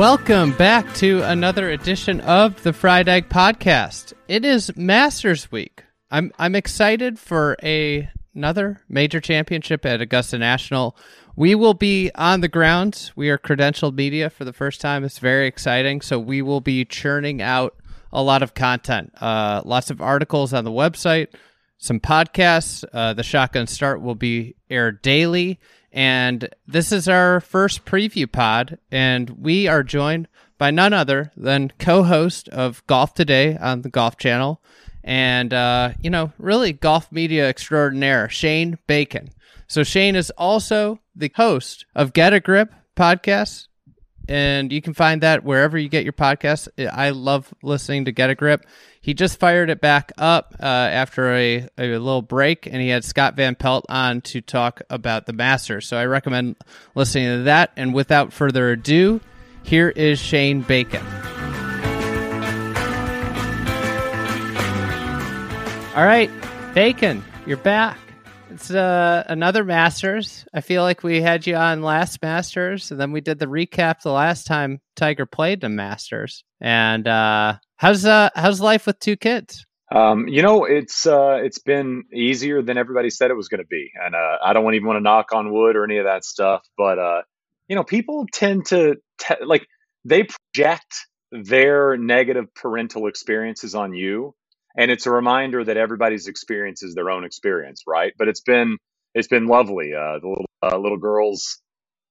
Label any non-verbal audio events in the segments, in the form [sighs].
Welcome back to another edition of the Fried Egg Podcast. It is Masters Week. I'm I'm excited for a another major championship at Augusta National. We will be on the grounds. We are credentialed media for the first time. It's very exciting. So we will be churning out a lot of content. Uh, lots of articles on the website, some podcasts. Uh, the Shotgun Start will be aired daily. And this is our first preview pod, and we are joined by none other than co-host of Golf Today on the Golf Channel, and uh, you know, really golf media extraordinaire, Shane Bacon. So Shane is also the host of Get a Grip podcast, and you can find that wherever you get your podcasts. I love listening to Get a Grip. He just fired it back up uh, after a, a little break, and he had Scott Van Pelt on to talk about the Masters. So I recommend listening to that. And without further ado, here is Shane Bacon. All right, Bacon, you're back. It's uh, another Masters. I feel like we had you on last Masters, and then we did the recap the last time Tiger played the Masters. And uh, how's uh, how's life with two kids? Um, you know, it's uh, it's been easier than everybody said it was going to be, and uh, I don't even want to knock on wood or any of that stuff. But uh, you know, people tend to like they project their negative parental experiences on you, and it's a reminder that everybody's experience is their own experience, right? But it's been it's been lovely. Uh, the little, uh, little girl's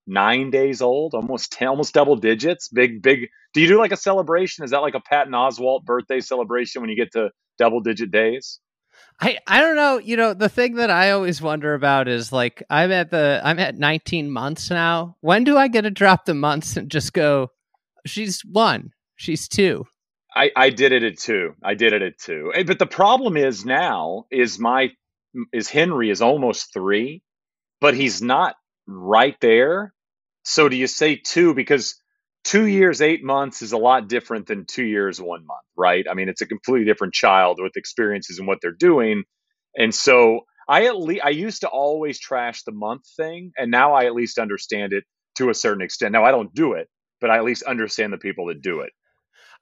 nine days old, almost 10, almost double digits. Big, big. Do you do like a celebration? Is that like a Patton Oswalt birthday celebration when you get to double digit days? I, I don't know. You know, the thing that I always wonder about is like I'm at the I'm at 19 months now. When do I get to drop the months and just go? She's one. She's two. I, I did it at two. I did it at two. Eh, But the problem is now is my is Henry is almost three, but he's not right there. So do you say two because two years eight months is a lot different than two years one month, right? I mean, it's a completely different child with experiences and what they're doing, and so I at least I used to always trash the month thing, and now I at least understand it to a certain extent. Now I don't do it, but I at least understand the people that do it.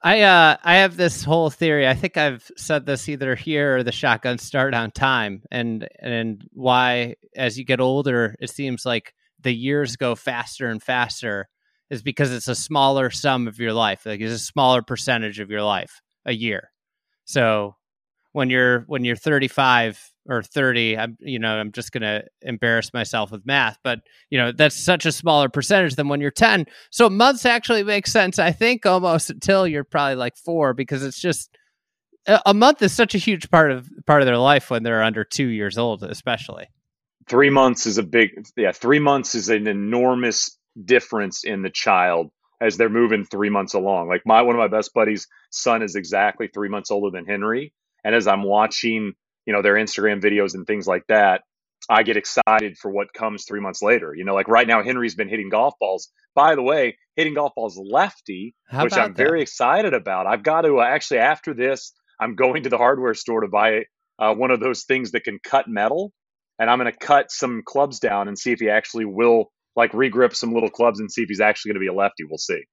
I uh I have this whole theory. I think I've said this either here or the shotgun start on time and and why as you get older it seems like the years go faster and faster is because it's a smaller sum of your life. Like it's a smaller percentage of your life a year. So when you're when you're 35 or 30 i'm you know i'm just going to embarrass myself with math but you know that's such a smaller percentage than when you're 10 so months actually makes sense i think almost until you're probably like 4 because it's just a month is such a huge part of part of their life when they're under 2 years old especially. Three months is a big yeah three months is an enormous difference in the child as they're moving three months along. Like my one of my best buddies son is exactly three months older than henry and as i'm watching you know their instagram videos and things like that i get excited for what comes three months later. You know like right now henry's been hitting golf balls. By the way hitting golf balls lefty How which i'm very excited about. I've got to uh, actually after this i'm going to the hardware store to buy uh, one of those things that can cut metal. And I'm going to cut some clubs down and see if he actually will like regrip some little clubs and see if he's actually going to be a lefty. We'll see.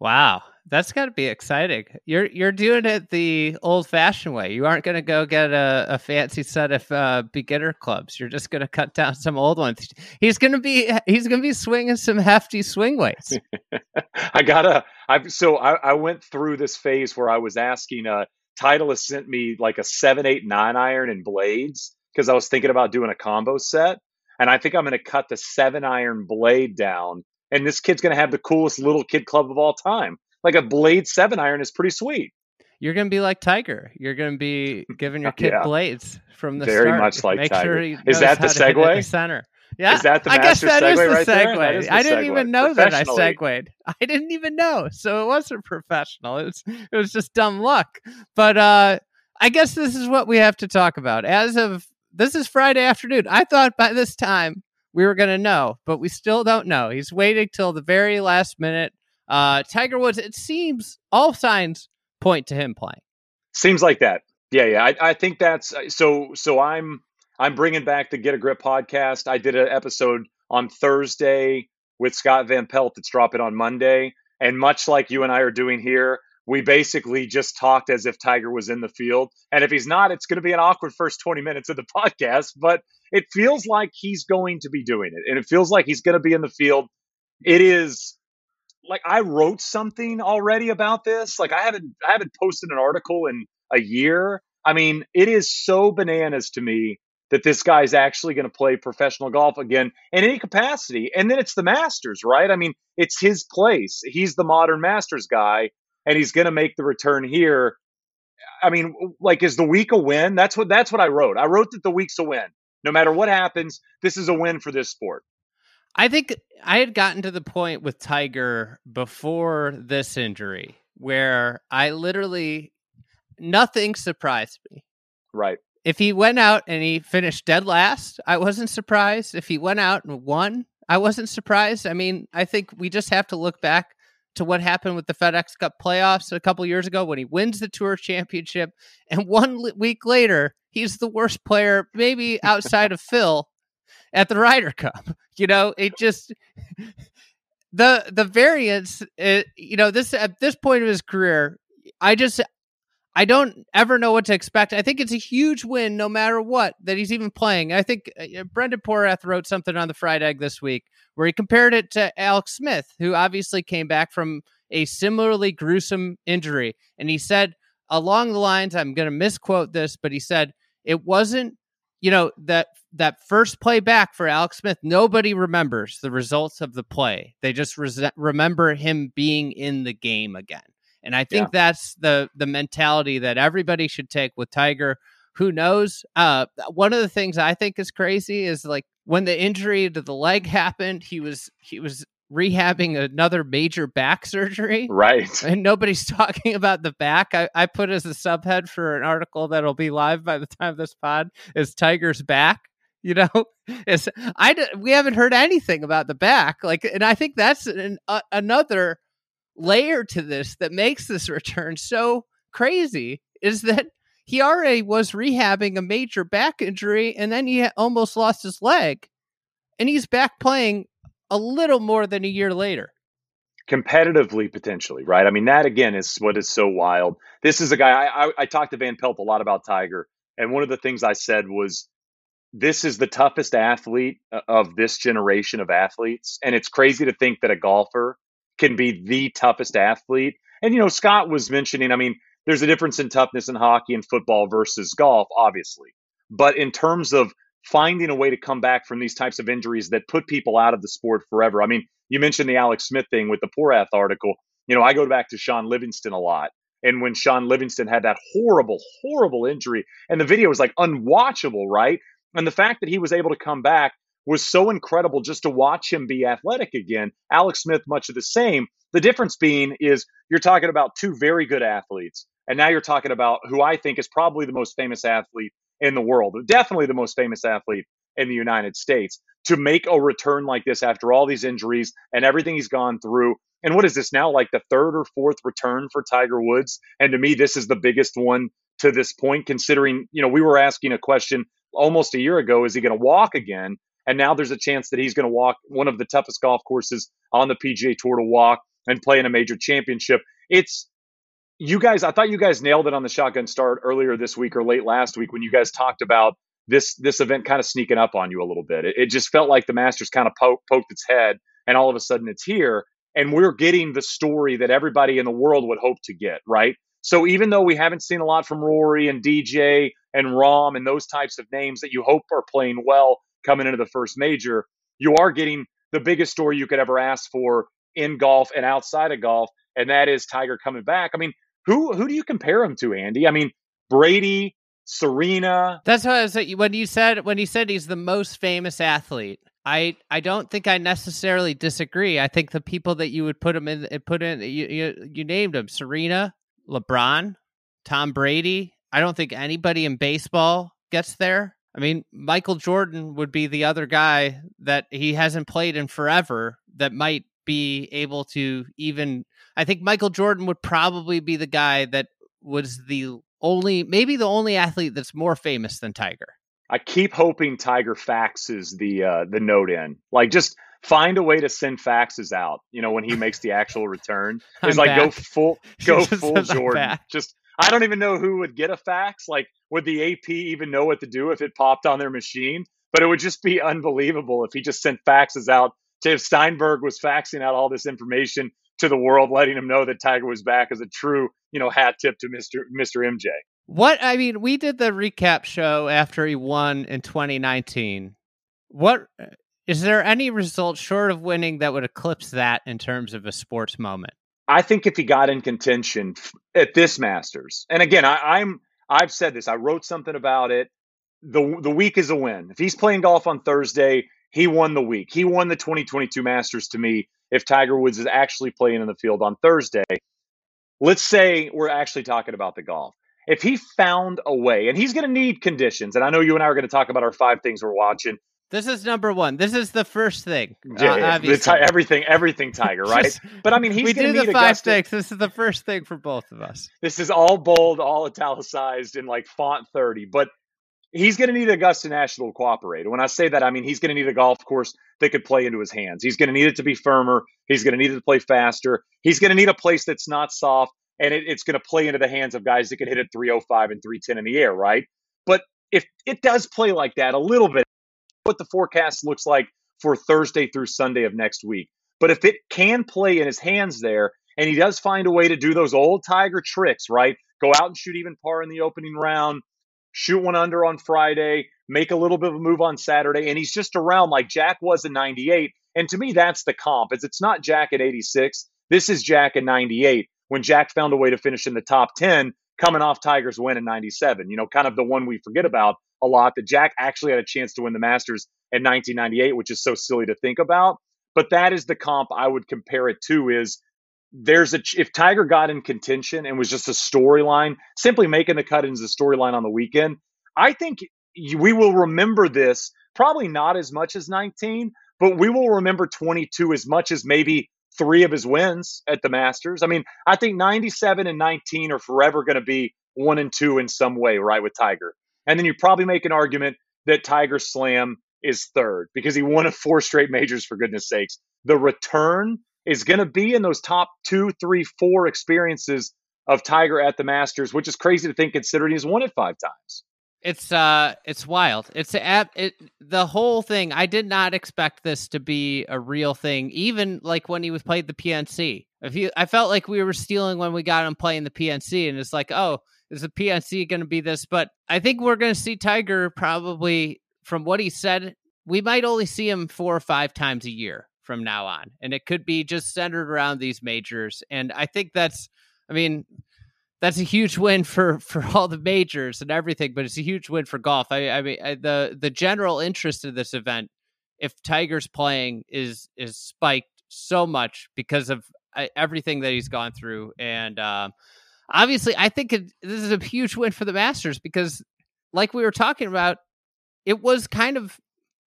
Wow that's got to be exciting you're you're doing it the old fashioned way you aren't going to go get a, a fancy set of uh, beginner clubs you're just going to cut down some old ones he's going to be he's going to be swinging some hefty swing weights [laughs] I gotta. I so I, I went through this phase where I was asking. Uh, Titleist sent me like a seven, eight, nine iron and blades because I was thinking about doing a combo set, and I think I'm going to cut the seven iron blade down. And this kid's going to have the coolest little kid club of all time. Like a blade seven iron is pretty sweet. you're going to be like Tiger. You're going to be [laughs] giving your kid Yeah. blades from the Very start. much like Make Tiger. Sure Is that the to hit it at segue? the center. Yeah, Is that the I guess that is the right segue. The I didn't segue. even know that I segued. I didn't even know, so it wasn't professional. It was it was just dumb luck. But uh, I guess this is what we have to talk about. As of this is Friday afternoon. I thought by this time we were going to know, but we still don't know. He's waiting till the very last minute. Uh, Tiger Woods. It seems all signs point to him playing. Seems like that. Yeah, yeah. I, I think that's so. So I'm I'm bringing back the Get a Grip podcast. I did an episode on Thursday with Scott Van Pelt that's dropping on Monday, and much like you and I are doing here, we basically just talked as if Tiger was in the field. And if he's not, it's going to be an awkward first 20 minutes of the [laughs] podcast. But it feels like he's going to be doing it, and it feels like he's going to be in the field. It is like I wrote something already about this. Like I haven't I haven't posted an article in a year. I mean, it is so bananas to me that this guy's actually going to play professional golf again in any capacity. And then it's the Masters, right? I mean, it's his place. He's the modern Masters guy, and he's going to make the return here. I mean, like, is the week a win? That's what that's what I wrote. I wrote that the week's a win. No matter what happens, this is a win for this sport. I think I had gotten to the point with Tiger before this injury where I literally nothing surprised me. Right. If he went out and he finished dead last, I wasn't surprised. If he went out and won, I wasn't surprised. I mean, I think we just have to look back to what happened with the FedEx Cup playoffs a couple years ago when he wins the Tour Championship, and one li- week later, he's the worst player, maybe outside of Phil, at the Ryder Cup. You know, it just the the variance. It, you know, this at this point of his career, I just I don't ever know what to expect. I think it's a huge win no matter what that he's even playing. I think uh, Brendan Porath wrote something on the Fried Egg this week where he compared it to Alex Smith, who obviously came back from a similarly gruesome injury. And he said along the lines, I'm going to misquote this, but he said it wasn't, you know, that that first play back for Alex Smith, nobody remembers the results of the play. They just res- remember him being in the game again. And I think Yeah. that's the the mentality that everybody should take with Tiger. Who knows? Uh, one of the things I think is crazy is like when the injury to the leg [laughs] happened, he was he was rehabbing another major back surgery. Right. And nobody's [laughs] talking about the back. I, I put as a subhead for an article that'll be live by the time this pod is Tiger's back. You know, [laughs] it's I we haven't heard anything about the back. Like, and I think that's an, uh, another layer to this that makes this return so crazy is that he already was rehabbing a major back injury and then he almost lost his leg, and he's back playing a little more than a year later. competitively potentially right i mean that again is what is so wild this is a guy I, I i talked to van pelt a lot about tiger and one of the things i said was this is the toughest athlete uh, of this generation of athletes and it's crazy to think that a golfer can be the toughest athlete and you know scott was mentioning i mean there's a difference in toughness in hockey and football versus golf obviously but in terms of finding a way to come back from these types of injuries that put people out of the sport forever i mean you mentioned the Alex Smith thing with the Porath article. You know, I go back to Shaun Livingston a lot. And when Shaun Livingston had that horrible, horrible injury, and the video was like unwatchable, right? And the fact that he was able to come back was so incredible just to watch him be athletic again. Alex Smith, much of the same. The difference being is you're talking about two very good athletes. And now you're talking about who I think is probably the most famous athlete in the world, definitely the most famous athlete in the United States to make a return like this after all these injuries and everything he's gone through. And what is this now, like the third or fourth return for Tiger Woods? And to me, this is the biggest one to this point, considering, you know, we were asking a question almost a year ago is he going to walk again? And now there's a chance that he's going to walk one of the toughest golf courses on the PGA Tour to walk and play in a major championship. It's you guys, I thought you guys nailed it on the shotgun start earlier this week or late last week when you guys talked about this this event kind of sneaking up on you a little bit. It, it just felt like the Masters kind of po- poked its head, and all of a sudden it's here, and we're getting the story that everybody in the world would hope to get, right? So even though we haven't seen a lot from Rory and DJ and Rahm and those types of names that you hope are playing well coming into the first major, you are getting the biggest story you could ever ask for in golf and outside of golf, and that is Tiger coming back. I mean, who who do you compare him to, Andy? I mean, Brady, Serena. That's what I was when you said when you said he's the most famous athlete. I I don't think I necessarily disagree. I think the people that you would put him in put in you you, you named him Serena, LeBron, Tom Brady. I don't think anybody in baseball gets there. I mean, Michael Jordan would be the other guy that he hasn't played in forever that might be able to even I think Michael Jordan would probably be the guy that was the only maybe the only athlete that's more famous than Tiger. I keep hoping Tiger faxes the uh, the note in. Like just find a way to send faxes out. You know, when he makes the actual return, [laughs] it's like back. [laughs] go full go full Jordan. Just I don't even know who would get a fax. Like, would the AP even know what to do if it popped on their machine? But it would just be unbelievable if he just sent faxes out. To if Steinberg was faxing out all this information to the world, letting him know that Tiger was back as a true, you know, hat tip to Mister Mister MJ. What I mean, we did the recap show after he won in 2019. What is there any result short of winning that would eclipse that in terms of a sports moment? I think if he got in contention at this Masters, and again, I, I'm I've said this. I wrote something about it. The the week is a win. If he's playing golf on Thursday, he won the week. He won the 2022 Masters to me. If Tiger Woods is actually playing in the field on Thursday, let's say we're actually talking about the golf if he found a way, and he's going to need conditions, and I know you and I are going to talk about our five things we're watching. This is number one. This is the first thing. Yeah, uh, everything, everything, Tiger, [laughs] right? but I mean, he's we do the five Augusta. things. This is the first thing for both of us. This is all bold, all italicized in like font thirty. But he's going to need Augusta National to cooperate. When I say that, I mean he's going to need a golf course that could play into his hands. He's going to need it to be firmer. He's going to need it to play faster. He's going to need a place that's not soft and it, it's going to play into the hands of guys that can hit it 305 and 310 in the air, right? But if it does play like that a little bit, what the forecast looks like for Thursday through Sunday of next week. But if it can play in his hands there, and he does find a way to do those old Tiger tricks, right? Go out and shoot even par in the opening round, shoot one under on Friday, make a little bit of a move on Saturday, and he's just around like Jack was in 98. And to me, that's the comp. Is it's not Jack at 86. This is Jack at 98 when Jack found a way to finish in the top 10 coming off Tiger's win in 97. You know, kind of the one we forget about a lot that Jack actually had a chance to win the Masters in 1998, which is so silly to think about. But that is the comp I would compare it to is there's a if Tiger got in contention and was just a storyline, simply making the cut as a storyline on the weekend, I think we will remember this probably not as much as 19, but we will remember 22 as much as maybe three of his wins at the Masters. I mean, I think 97 and 19 are forever going to be one and two in some way, right, with Tiger. And then you probably make an argument that Tiger Slam is third because he won a four straight majors, for goodness sakes. The return is going to be in those top two, three, four experiences of Tiger at the Masters, which is crazy to think considering he's won it five times. It's uh it's wild. It's a, it the whole thing. I did not expect this to be a real thing even like when he was played the PNC. If you I felt like we were stealing when we got him playing the PNC and it's like, "Oh, is the PNC going to be this?" But I think we're going to see Tiger probably from what he said, we might only see him four or five times a year from now on. And it could be just centered around these majors and I think that's I mean, that's a huge win for [laughs] for all the majors and everything, but it's a huge win for golf. I, I mean, I, the the general interest of this event, if Tiger's playing, is is spiked so much because of uh, everything that he's gone through, and um, obviously, I think it, this is a huge win for the Masters because, like we were talking about, it was kind of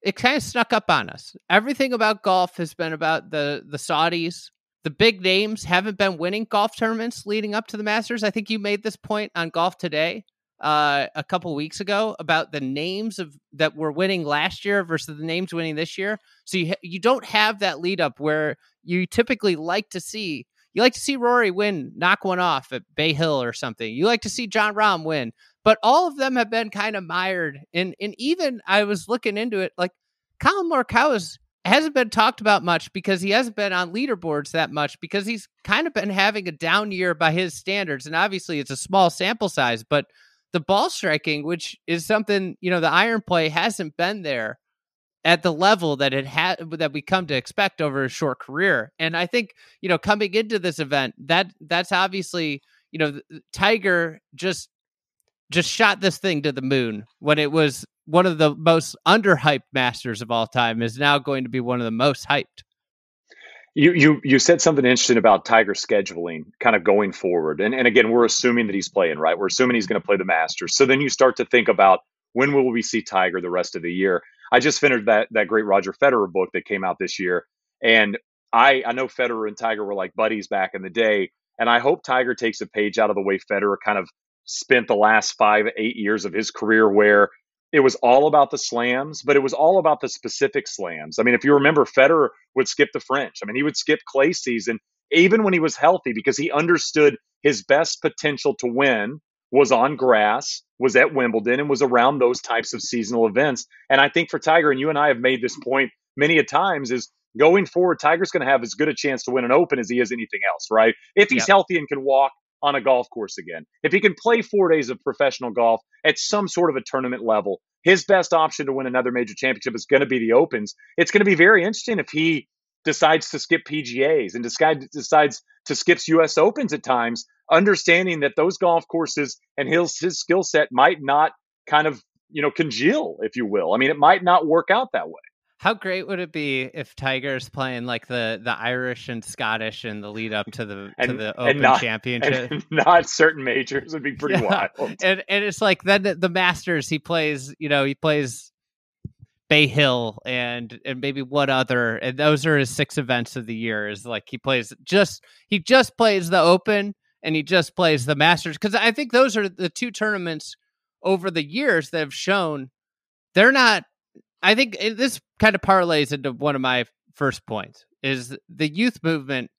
it kind of snuck up on us. Everything about golf has been about the the Saudis the big names haven't been winning golf tournaments leading up to the Masters. I think you made this point on Golf Today uh, a couple weeks ago about the names of that were winning last year versus the names winning this year. So you you don't have that lead up where you typically like to see. You like to see Rory win, knock one off at Bay Hill or something. You like to see Jon Rahm win, but all of them have been kind of mired. And and even I was looking into it, like Collin Morikawa's hasn't been talked about much because he hasn't been on leaderboards that much because he's kind of been having a down year by his standards. And obviously, it's a small sample size, but the ball striking, which is something, you know, the iron play hasn't been there at the level that it had that we come to expect over a short career. And I think, you know, coming into this event, that that's obviously, you know, Tiger just just shot this thing to the moon when it was one of the most underhyped masters of all time is now going to be one of the most hyped. You you you said something interesting about Tiger scheduling kind of going forward. And and again, we're assuming that he's playing, right? We're assuming he's going to play the Masters. So then you start to think about when will we see Tiger the rest of the year? I just finished that that great Roger Federer book that came out this year. And I I know Federer and Tiger were like buddies back in the day. And I hope Tiger takes a page out of the way Federer kind of spent the last five, eight years of his career where it was all about the slams, but it was all about the specific slams. I mean, if you remember, Federer would skip the French. I mean, he would skip clay season even when he was healthy because he understood his best potential to win was on grass, was at Wimbledon, and was around those types of seasonal events. And I think for Tiger, and you and I have made this point many a times, is going forward, Tiger's going to have as good a chance to win an Open as he is anything else, right? If he's yep. healthy and can walk on a golf course again. If he can play four days of professional golf at some sort of a tournament level, his best option to win another major championship is going to be the Opens. It's going to be very interesting if he decides to skip PGAs and decides to skip US Opens at times, understanding that those golf courses and his, his skill set might not kind of, you know, congeal, if you will. I mean, it might not work out that way. How great would it be if Tiger's playing like the the Irish and Scottish in the lead up to the and, to the Open not, Championship? [laughs] not certain majors would be pretty yeah. wild. And and it's like then the, the Masters he plays, you know, he plays Bay Hill and and maybe what other and those are his six events of the year is like he plays just he just plays the Open and he just plays the Masters cuz I think those are the two tournaments over the years that have shown they're not I think this kind of parlays into one of my first points is the youth movement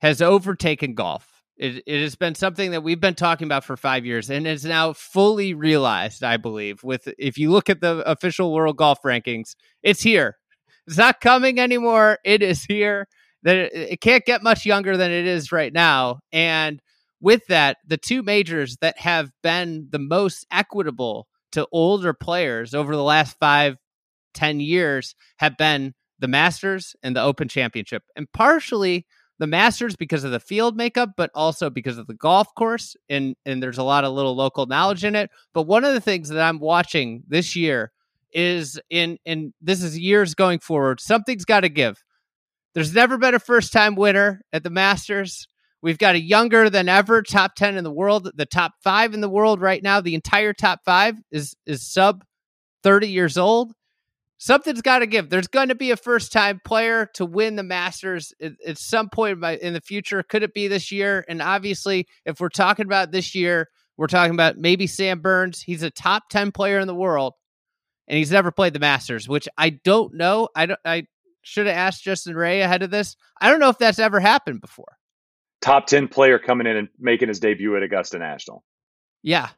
has overtaken golf. It, it has been something that we've been talking about for five years and is now fully realized, I believe. With if you look at the official world golf rankings, it's here. It's not coming anymore. It is here. That it, it can't get much younger than it is right now. And with that, the two majors that have been the most equitable to older players over the last five 10 years have been the Masters and the Open Championship. And partially the Masters because of the field makeup, but also because of the golf course. And, and there's a lot of little local knowledge in it. But one of the things that I'm watching this year is in, in this is years going forward, something's got to give. There's never been a first time winner at the Masters. We've got a younger than ever top 10 in the world, the top five in the world right now. The entire top five is, is sub 30 years old something's got to give. There's going to be a first time player to win the Masters at, at some point in the future. Could it be this year? And obviously, if we're talking about this year, we're talking about maybe Sam Burns. He's a top 10 player in the world and he's never played the Masters, which I don't know. I don't, I should have asked Justin Ray ahead of this. I don't know if that's ever happened before. Top 10 player coming in and making his debut at Augusta National. Yeah.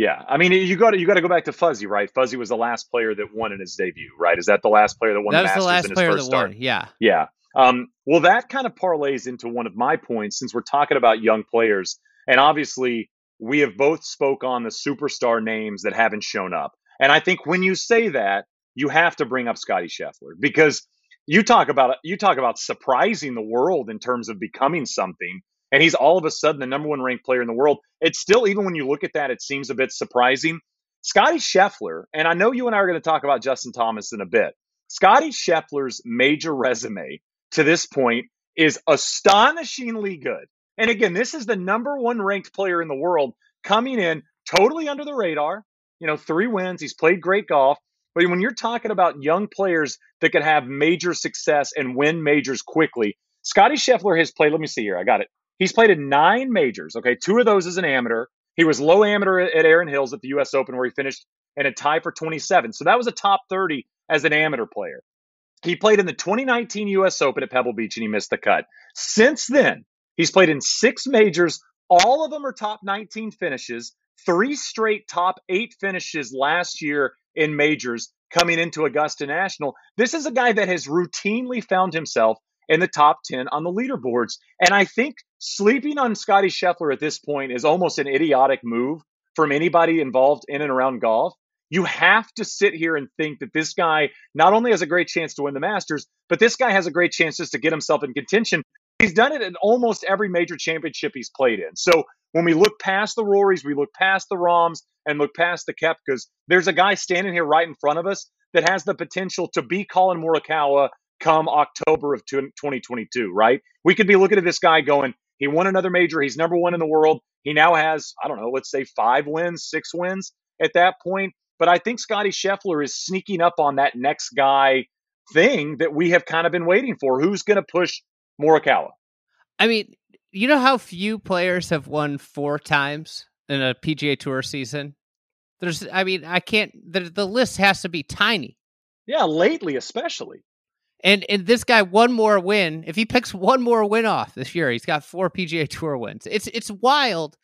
Yeah, I mean, you got to you got to go back to Fuzzy, right? Fuzzy was the last player that won in his debut, right? Is that the last player that won? That was Masters the last player that start? won. Yeah, yeah. Um, well, that kind of parlays into one of my points since we're talking about young players, and obviously we have both spoke on the superstar names that haven't shown up. And I think when you say that, you have to bring up Scottie Scheffler because you talk about you talk about surprising the world in terms of becoming something and he's all of a sudden the number one ranked player in the world. It's still, even when you look at that, it seems a bit surprising. Scottie Scheffler, and I know you and I are going to talk about Justin Thomas in a bit. Scottie Scheffler's major resume to this point is astonishingly good. And again, this is the number one ranked player in the world coming in totally under the radar. You know, three wins. He's played great golf. But when you're talking about young players that can have major success and win majors quickly, Scottie Scheffler has played, let me see here, I got it. He's played in nine majors. Okay, two of those as an amateur. He was low amateur at Erin Hills at the U.S. Open, where he finished in a tie for 27. So that was a top 30 as an amateur player. He played in the 2019 U.S. Open at Pebble Beach and he missed the cut. Since then, he's played in six majors. All of them are top 19 finishes, three straight top eight finishes last year in majors coming into Augusta National. This is a guy that has routinely found himself in the top 10 on the leaderboards. And I think sleeping on Scottie Scheffler at this point is almost an idiotic move from anybody involved in and around golf. You have to sit here and think that this guy not only has a great chance to win the Masters, but this guy has a great chance just to get himself in contention. He's done it in almost every major championship he's played in. So when we look past the Rorys, we look past the Rahms, and look past the Koepkas, there's a guy standing here right in front of us that has the potential to be Collin Morikawa come October of 2022, right? We could be looking at this guy going, he won another major. He's number one in the world. He now has, I don't know, let's say five wins, six wins at that point. But I think Scottie Scheffler is sneaking up on that next guy thing that we have kind of been waiting for. Who's going to push Morikawa? I mean, you know how few players have won four times in a PGA Tour season? There's, I mean, I can't, the, the list has to be tiny. Yeah, lately, especially. And and this guy one more win. If he picks one more win off this year, he's got four PGA Tour wins. It's it's wild.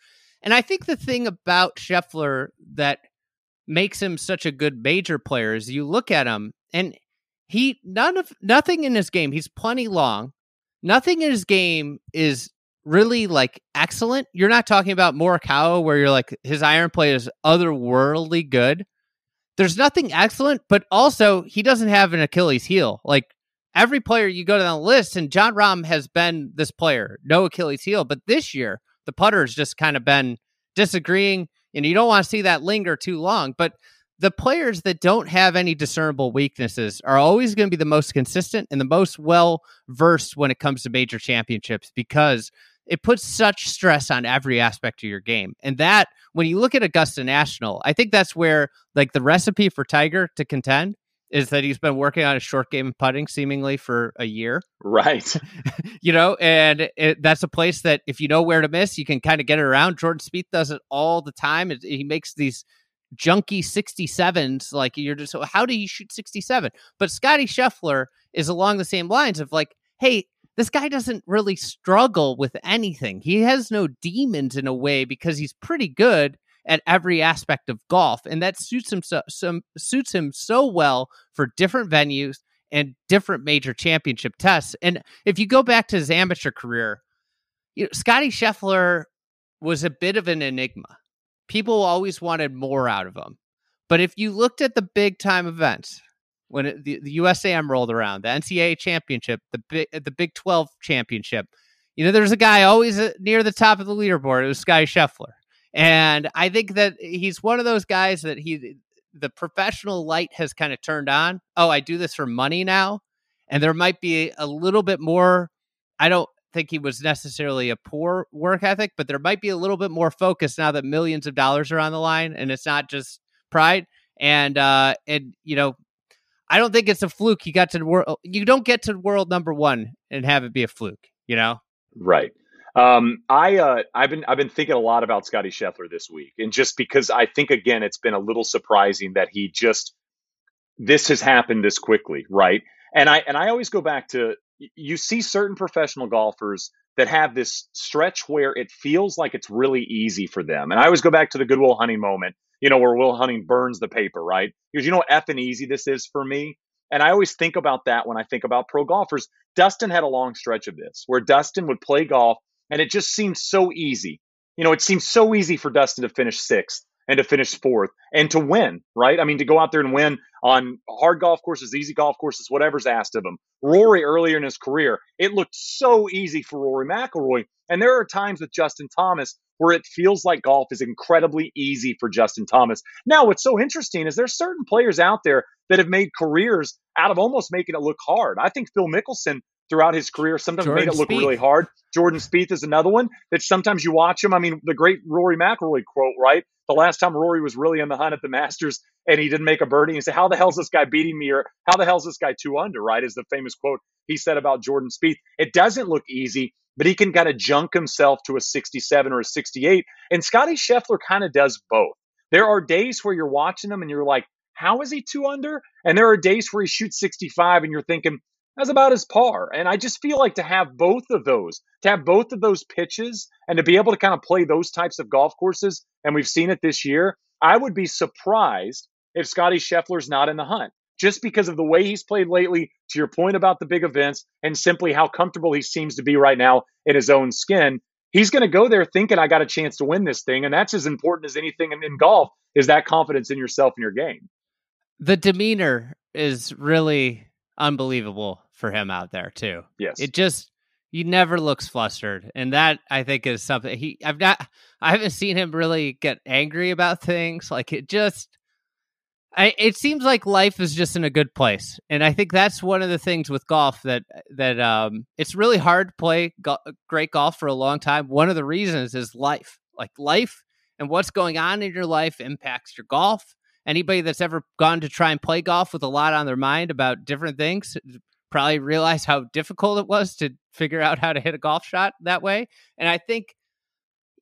And I think the thing about Scheffler that makes him such a good major player is you look at him and he none of nothing in his game. He's plenty long. Nothing in his game is really like excellent. You're not talking about Morikawa where you're like his iron play is otherworldly good. There's nothing excellent, but also he doesn't have an Achilles heel. Like every player you go down the list, and Jon Rahm has been this player, no Achilles heel. But this year, the putter has just kind of been disagreeing, and you don't want to see that linger too long. But the players that don't have any discernible weaknesses are always going to be the most consistent and the most well versed when it comes to major championships because it puts such stress on every aspect of your game. And that, when you look at Augusta National, I think that's where like the recipe for Tiger to contend is that he's been working on a short game of putting seemingly for a year. [laughs] Right. [laughs] you know, and it, that's a place that if you know where to miss, you can kind of get it around. Jordan Spieth does it all the time. It, he makes these junky 67s like you're just how do you shoot 67 but scottie scheffler is along the same lines of like hey this guy doesn't really struggle with anything he has no demons in a way because he's pretty good at every aspect of golf, and that suits him so suits him so well for different venues and different major championship tests. And if you go back to his amateur career, you know, Scottie Scheffler was a bit of an enigma. People always wanted more out of him. But if you looked at the big time events, when it, the, the USAM rolled around, the NCAA championship, the big the Big 12 championship, you know, there's a guy always uh, near the top of the leaderboard. It was Scottie Scheffler. And I think that he's one of those guys that he the professional light has kind of turned on. Oh, I do this for money now. And there might be a little bit more I don't think he was necessarily a poor work ethic, but there might be a little bit more focus now that millions of dollars are on the line and it's not just pride. And uh and you know, I don't think it's a fluke. You got to the world you don't get to world number one and have it be a fluke, you know? Right. Um, I uh, I've been I've been thinking a lot about Scottie Scheffler this week, and just because I think again it's been a little surprising that he just this has happened this quickly, right? And I and I always go back to you see certain professional golfers that have this stretch where it feels like it's really easy for them, and I always go back to the Goodwill Hunting moment, you know, where Will Hunting burns the paper, right? Because you know what effing easy this is for me. And I always think about that when I think about pro golfers. Dustin had a long stretch of this where Dustin would play golf and it just seemed so easy. You know, it seems so easy for Dustin to finish sixth and to finish fourth and to win, right? I mean, to go out there and win on hard golf courses, easy golf courses, whatever's asked of him. Rory earlier in his career, it looked so easy for Rory McIlroy. And there are times with Justin Thomas where it feels like golf is incredibly easy for Justin Thomas. Now, what's so interesting is there's certain players out there that have made careers out of almost making it look hard. I think Phil Mickelson throughout his career. Sometimes Jordan made it look Spieth. really hard. Jordan Spieth is another one that sometimes you watch him. I mean, the great Rory McIlroy quote, right? The last time Rory was really in the hunt at the Masters and he didn't make a birdie, he said, "How the hell's this guy beating me?" Or "How the hell's this guy two under?" Right? Is the famous quote he said about Jordan Spieth. It doesn't look easy, but he can kind of junk himself to a 67 or a 68. And Scottie Scheffler kind of does both. There are days where you're watching him and you're like, how is he two under? And there are days where he shoots 65 and you're thinking, that's about his par. And I just feel like to have both of those, to have both of those pitches and to be able to kind of play those types of golf courses, and we've seen it this year, I would be surprised if Scottie Scheffler's not in the hunt. Just because of the way he's played lately, to your point about the big events, and simply how comfortable he seems to be right now in his own skin, he's going to go there thinking I got a chance to win this thing, and that's as important as anything in, in golf is that confidence in yourself and your game. The demeanor is really unbelievable for him out there too. Yes. It just he never looks flustered, and that I think is something he. I've not. I haven't seen him really get angry about things. Like it just. I, it seems like life is just in a good place, and I think that's one of the things with golf that that um, it's really hard to play go- great golf for a long time. One of the reasons is life, like life and what's going on in your life impacts your golf. Anybody that's ever gone to try and play golf with a lot on their mind about different things probably realized how difficult it was to figure out how to hit a golf shot that way. And I think,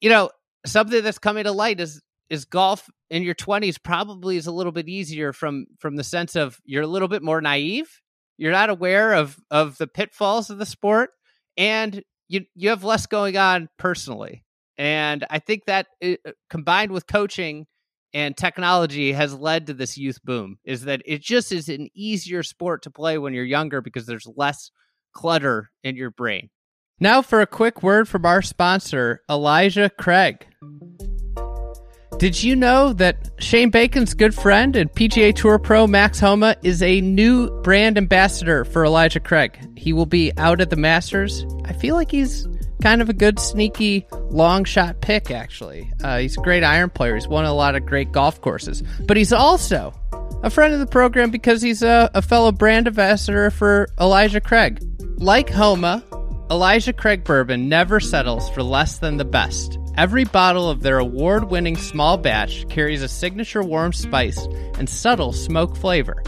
you know, something that's coming to light is is golf in your 20s probably is a little bit easier from from the sense of you're a little bit more naive you're not aware of of the pitfalls of the sport and you you have less going on personally and i think that it, uh, combined with coaching and technology has led to this youth boom is that it just is an easier sport to play when you're younger because there's less clutter in your brain now for a quick word from our sponsor elijah craig did you know that Shane Bacon's good friend and PGA Tour pro Max Homa is a new brand ambassador for Elijah Craig? He will be out at the Masters. I feel like he's kind of a good, sneaky, long shot pick, actually. Uh, he's a great iron player. He's won a lot of great golf courses. But he's also a friend of the program because he's a, a fellow brand ambassador for Elijah Craig. Like Homa, Elijah Craig Bourbon never settles for less than the best. Every bottle of their award winning small batch carries a signature warm spice and subtle smoke flavor.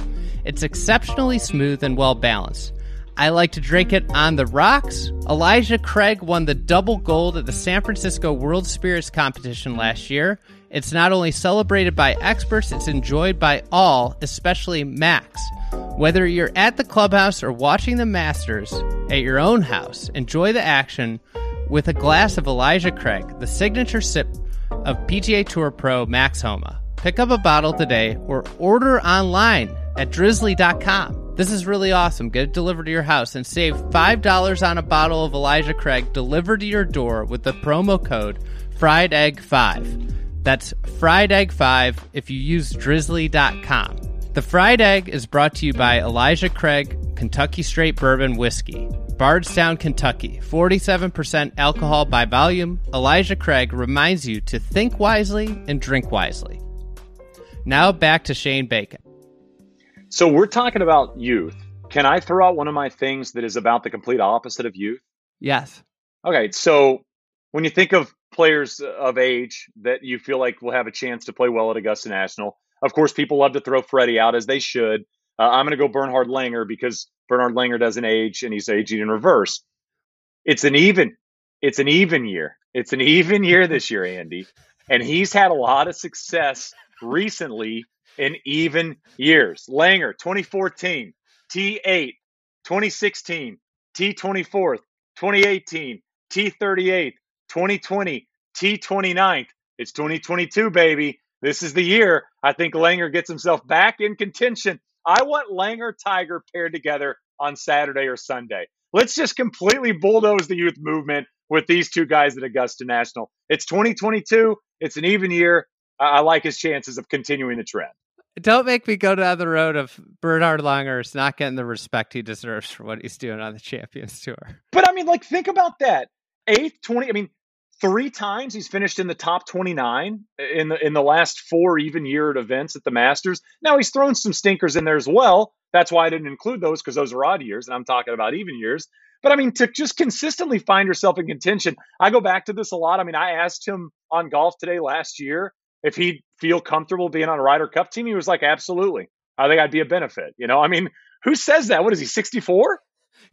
It's exceptionally smooth and well balanced. I like to drink it on the rocks. Elijah Craig won the double gold at the San Francisco World Spirits Competition last year. It's not only celebrated by experts, it's enjoyed by all, especially Max. Whether you're at the clubhouse or watching the Masters at your own house, enjoy the action with a glass of Elijah Craig, the signature sip of PGA Tour Pro Max Homa. Pick up a bottle today or order online at drizly.com. This is really awesome. Get it delivered to your house and save $5 on a bottle of Elijah Craig delivered to your door with the promo code Fried Egg 5 That's Fried Egg 5 if you use drizly.com. The Fried Egg is brought to you by Elijah Craig Kentucky Straight Bourbon Whiskey. Bardstown, Kentucky, 47% alcohol by volume. Elijah Craig reminds you to think wisely and drink wisely. Now back to Shane Bacon. So we're talking about youth. Can I throw out one of my things that is about the complete opposite of youth? Yes. Okay, so when you think of players of age that you feel like will have a chance to play well at Augusta National, of course, people love to throw Freddie out as they should. Uh, I'm going to go Bernhard Langer because Bernhard Langer doesn't age and he's aging in reverse. It's an even, it's an even year. It's an even year this year, Andy. And he's had a lot of success recently in even years. Langer, 2014, T8, 2016, T24, 2018, T38, 2020, T29. It's 2022, baby. This is the year I think Langer gets himself back in contention I want Langer Tiger paired together on Saturday or Sunday. Let's just completely bulldoze the youth movement with these two guys at Augusta National. It's 2022. It's an even year. I like his chances of continuing the trend. Don't make me go down the road of Bernhard Langer is not getting the respect he deserves for what he's doing on the Champions Tour. But I mean, like, think about that. Eighth, 20. I mean, three times he's finished in the top 29 in the in the last four even year events at the Masters. Now he's thrown some stinkers in there as well. That's why I didn't include those because those are odd years, and I'm talking about even years. But I mean, to just consistently find yourself in contention, I go back to this a lot. I mean, I asked him on golf today last year if he'd feel comfortable being on a Ryder Cup team. He was like, absolutely. I think I'd be a benefit. You know, I mean, who says that? What is he, 64?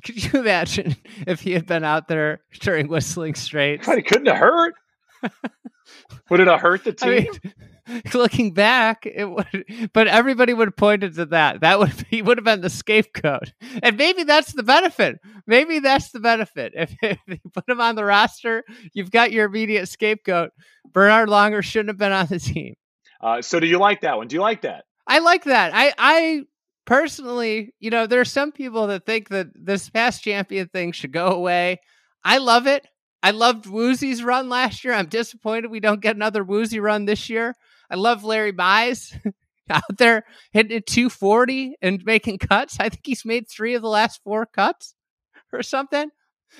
Could you imagine [laughs] if he had been out there during Whistling Straits? But it couldn't have hurt. [laughs] would it have hurt the team? I mean, [laughs] looking back, it would, but everybody would have pointed to that. That would he [laughs] would have been the scapegoat, and maybe that's the benefit. Maybe that's the benefit. If, [laughs] if you put him on the roster, you've got your immediate scapegoat. Bernhard Langer shouldn't have been on the team. Uh, so, do you like that one? Do you like that? I like that. I I personally, you know, there are some people that think that this past champion thing should go away. I love it. I loved Woosie's run last year. I'm disappointed we don't get another Woosie run this year. I love Larry Mize [laughs] out there hitting at 240 and making cuts. I think he's made three of the last four cuts or something.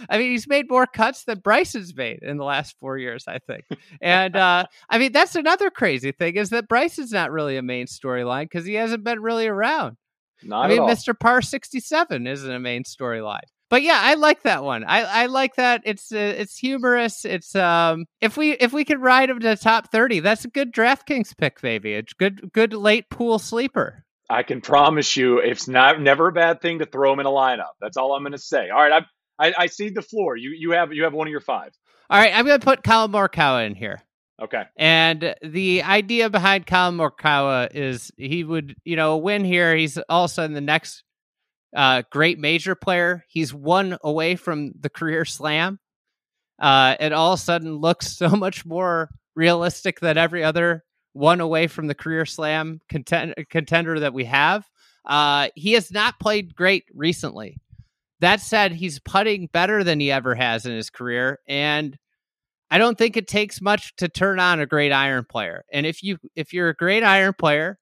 I mean, he's made more cuts than Bryson's made in the last four years, I think. And uh, I mean, that's another crazy thing is that Bryson's not really a main storyline because he hasn't been really around. Not I mean. Mr. Par 67 isn't a main storyline. But yeah, I like that one. I, I like that. It's uh, it's humorous. It's um if we if we could ride him to the top thirty, that's a good DraftKings pick, baby. It's good good late pool sleeper. I can promise you, it's not never a bad thing to throw him in a lineup. That's all I'm going to say. All right, I, I I cede the floor. You you have you have one of your five. All right, I'm gonna put Collin Morikawa in here. Okay. And the idea behind Collin Morikawa is he would, you know, win here. He's all of a sudden the next uh, great major player. He's one away from the career slam. Uh, it all of a sudden looks [laughs] so much more realistic than every other one away from the career slam content- contender that we have. Uh, he has not played great recently. That said, he's putting better than he ever has in his career, and I don't think it takes much to turn on a great iron player. And if you if you're a great iron player,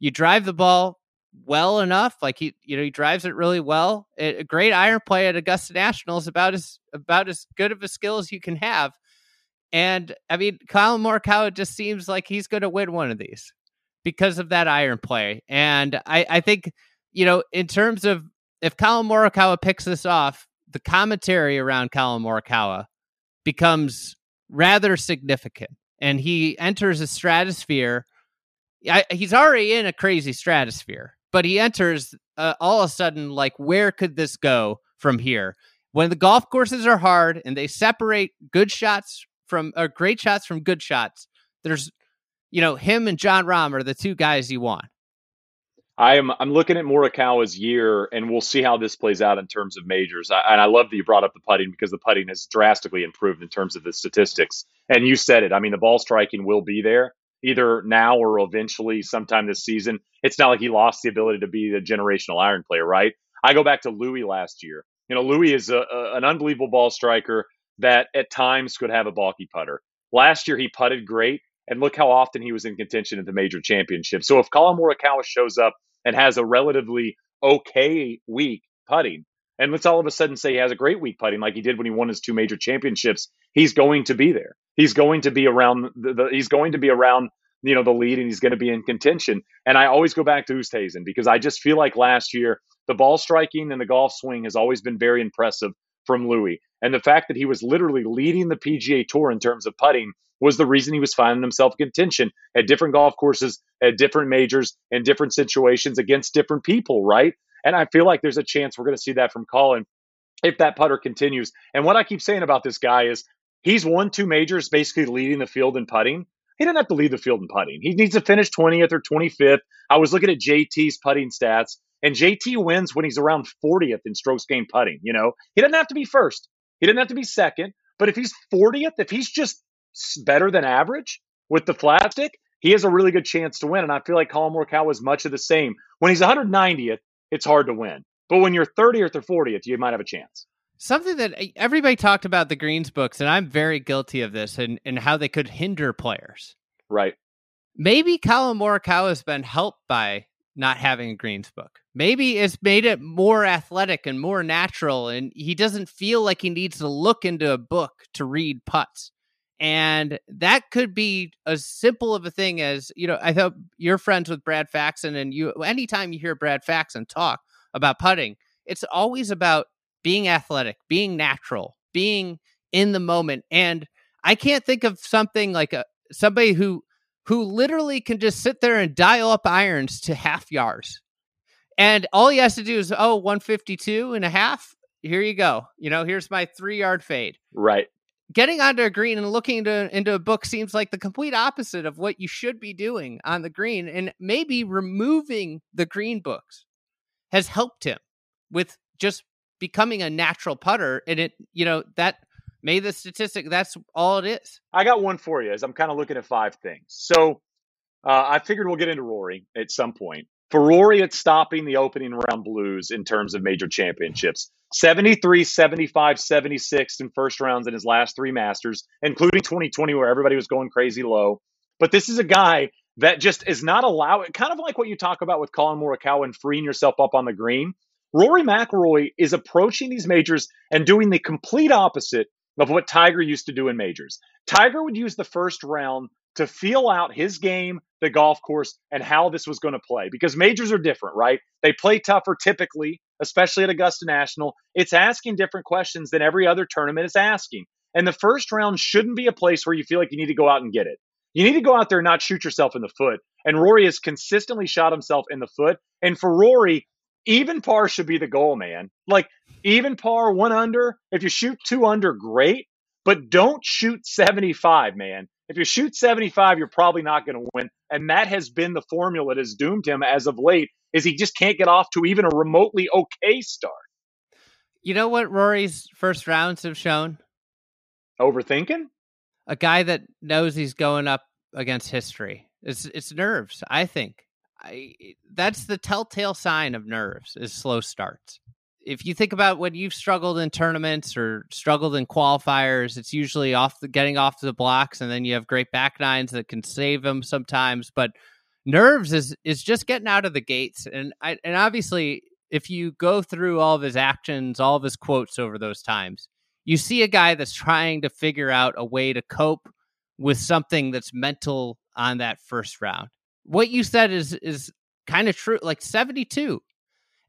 you drive the ball well enough, like he you know he drives it really well. A a great iron play at Augusta National is about as about as good of a skill as you can have. And I mean, Collin Morikawa just seems like he's going to win one of these because of that iron play. And I, I think, you know, in terms of if Collin Morikawa picks this off, the commentary around Collin Morikawa becomes rather significant. And he enters a stratosphere. I, he's already in a crazy stratosphere, but he enters uh, all of a sudden like, where could this go from here? When the golf courses are hard and they separate good shots from uh, great shots from good shots, there's, you know, him and Jon Rahm are the two guys you want. I am I'm looking at Morikawa's year, and we'll see how this plays out in terms of majors. I, and I love that you brought up the putting because the putting has drastically improved in terms of the statistics. And you said it. I mean, the ball striking will be there either now or eventually sometime this season. It's not like he lost the ability to be the generational iron player, right? I go back to Louis last year. You know, Louis is a, a, an unbelievable ball striker that at times could have a balky putter. Last year he putted great, and look how often he was in contention at the major championship. So if Collin Morikawa shows up and has a relatively okay week putting, and let's all of a sudden say he has a great week putting like he did when he won his two major championships, he's going to be there. He's going to be around the, the he's going to be around you know the lead and he's going to be in contention. And I always go back to Oosthuizen because I just feel like last year the ball striking and the golf swing has always been very impressive from Louis. And the fact that he was literally leading the PGA Tour in terms of putting was the reason he was finding himself in contention at different golf courses, at different majors, in different situations against different people, right? And I feel like there's a chance we're going to see that from Collin if that putter continues. And what I keep saying about this guy is he's won two majors, basically leading the field in putting. He doesn't have to lead the field in putting. He needs to finish 20th or 25th. I was looking at JT's putting stats, and JT wins when he's around 40th in strokes gained putting. You know, he doesn't have to be first. He doesn't have to be second. But if he's 40th, if he's just better than average with the flat stick, he has a really good chance to win. And I feel like Collin Morikawa is much of the same. When he's 190th, it's hard to win. But when you're 30th or 40th, you might have a chance. Something that eh, everybody talked about the Greens books, and I'm very guilty of this, and, and how they could hinder players. Right. Maybe Collin Morikawa has been helped by not having a Greens book. Maybe it's made it more athletic and more natural, and he doesn't feel like he needs to look into a book to read putts. And that could be as simple of a thing as, you know, I thought you're friends with Brad Faxon, and you anytime you hear Brad Faxon talk about putting, it's always about being athletic, being natural, being in the moment. And I can't think of something like a somebody who who literally can just sit there and dial up irons to half yards. And all he has to do is, oh, 152 and a half. Here you go. You know, here's my three yard fade. Right. Getting onto a green and looking into, into a book seems like the complete opposite of what you should be doing on the green. And maybe removing the green books has helped him with just becoming a natural putter. And it, you know, that made the statistic, that's all it is. I got one for you as I'm kind of looking at five things. So uh, I figured we'll get into Rory at some point. For Rory, it's stopping the opening round blues in terms of major championships. 73, 75, 76 in first rounds in his last three Masters, including 2020, where everybody was going crazy low. But this is a guy that just is not allowed, kind of like what you talk about with Collin Morikawa and freeing yourself up on the green. Rory McIlroy is approaching these majors and doing the complete opposite of what Tiger used to do in majors. Tiger would use the first round to feel out his game, the golf course, and how this was going to play because majors are different, right? They play tougher typically, especially at Augusta National. It's asking different questions than every other tournament is asking. And the first round shouldn't be a place where you feel like you need to go out and get it. You need to go out there and not shoot yourself in the foot. And Rory has consistently shot himself in the foot. And for Rory, even par should be the goal, man. Like even par, one under. If you shoot two under, great. But don't shoot 75, man. If you shoot 75, you're probably not going to win. And that has been the formula that has doomed him as of late, is he just can't get off to even a remotely okay start. You know what Rory's first rounds have shown? Overthinking? A guy that knows he's going up against history. It's it's nerves, I think. I, that's the telltale sign of nerves is slow starts if you think about when you've struggled in tournaments or struggled in qualifiers, it's usually off the getting off the blocks, and then you have great back nines that can save them sometimes. But nerves is is just getting out of the gates, and I and obviously, if you go through all of his actions, all of his quotes over those times, you see a guy that's trying to figure out a way to cope with something that's mental on that first round. What you said is is kind of true. Like seventy two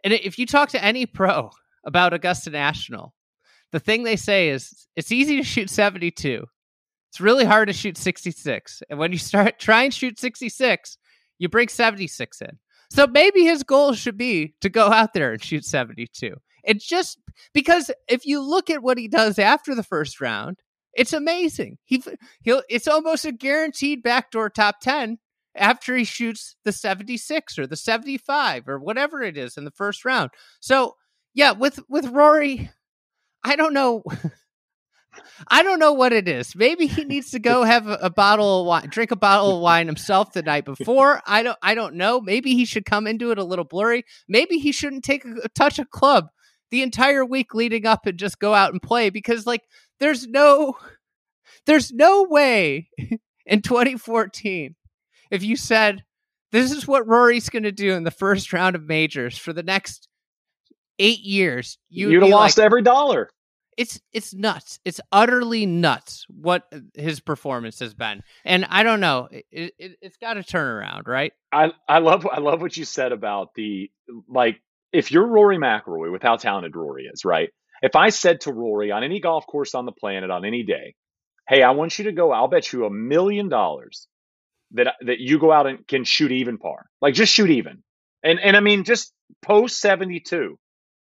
and if you talk to any pro about Augusta National, the thing they say is it's easy to shoot 72. It's really hard to shoot 66. And when you start [laughs] try and shoot 66, you bring 76 in. So maybe his goal should be to go out there and shoot 72. It's just because if you look at what he does after the first round, it's amazing. He he'll it's almost a guaranteed backdoor top 10 after he shoots the 76 or the 75 or whatever it is in the first round. So, yeah, with with Rory, I don't know [laughs] I don't know what it is. Maybe he needs to go have a, a, bottle of wine, drink a bottle of wine himself the night [laughs] before. I don't I don't know. Maybe he should come into it a little blurry. Maybe he shouldn't take a, a touch of club the entire week leading up and just go out and play because like there's no there's no way [laughs] in 2014 if you said this is what Rory's going to do in the first round of majors for the next eight years, you would have lost like, every dollar. It's it's nuts. It's utterly nuts what his performance has been, and I don't know. It, it, it's got to turn around, right? I I love I love what you said about the like if you're Rory McIlroy with how talented Rory is, right? If I said to Rory on any golf course on the planet on any day, hey, I want you to go, I'll bet you a million dollars that that you go out and can shoot even par. Like just shoot even. And and I mean just post 72.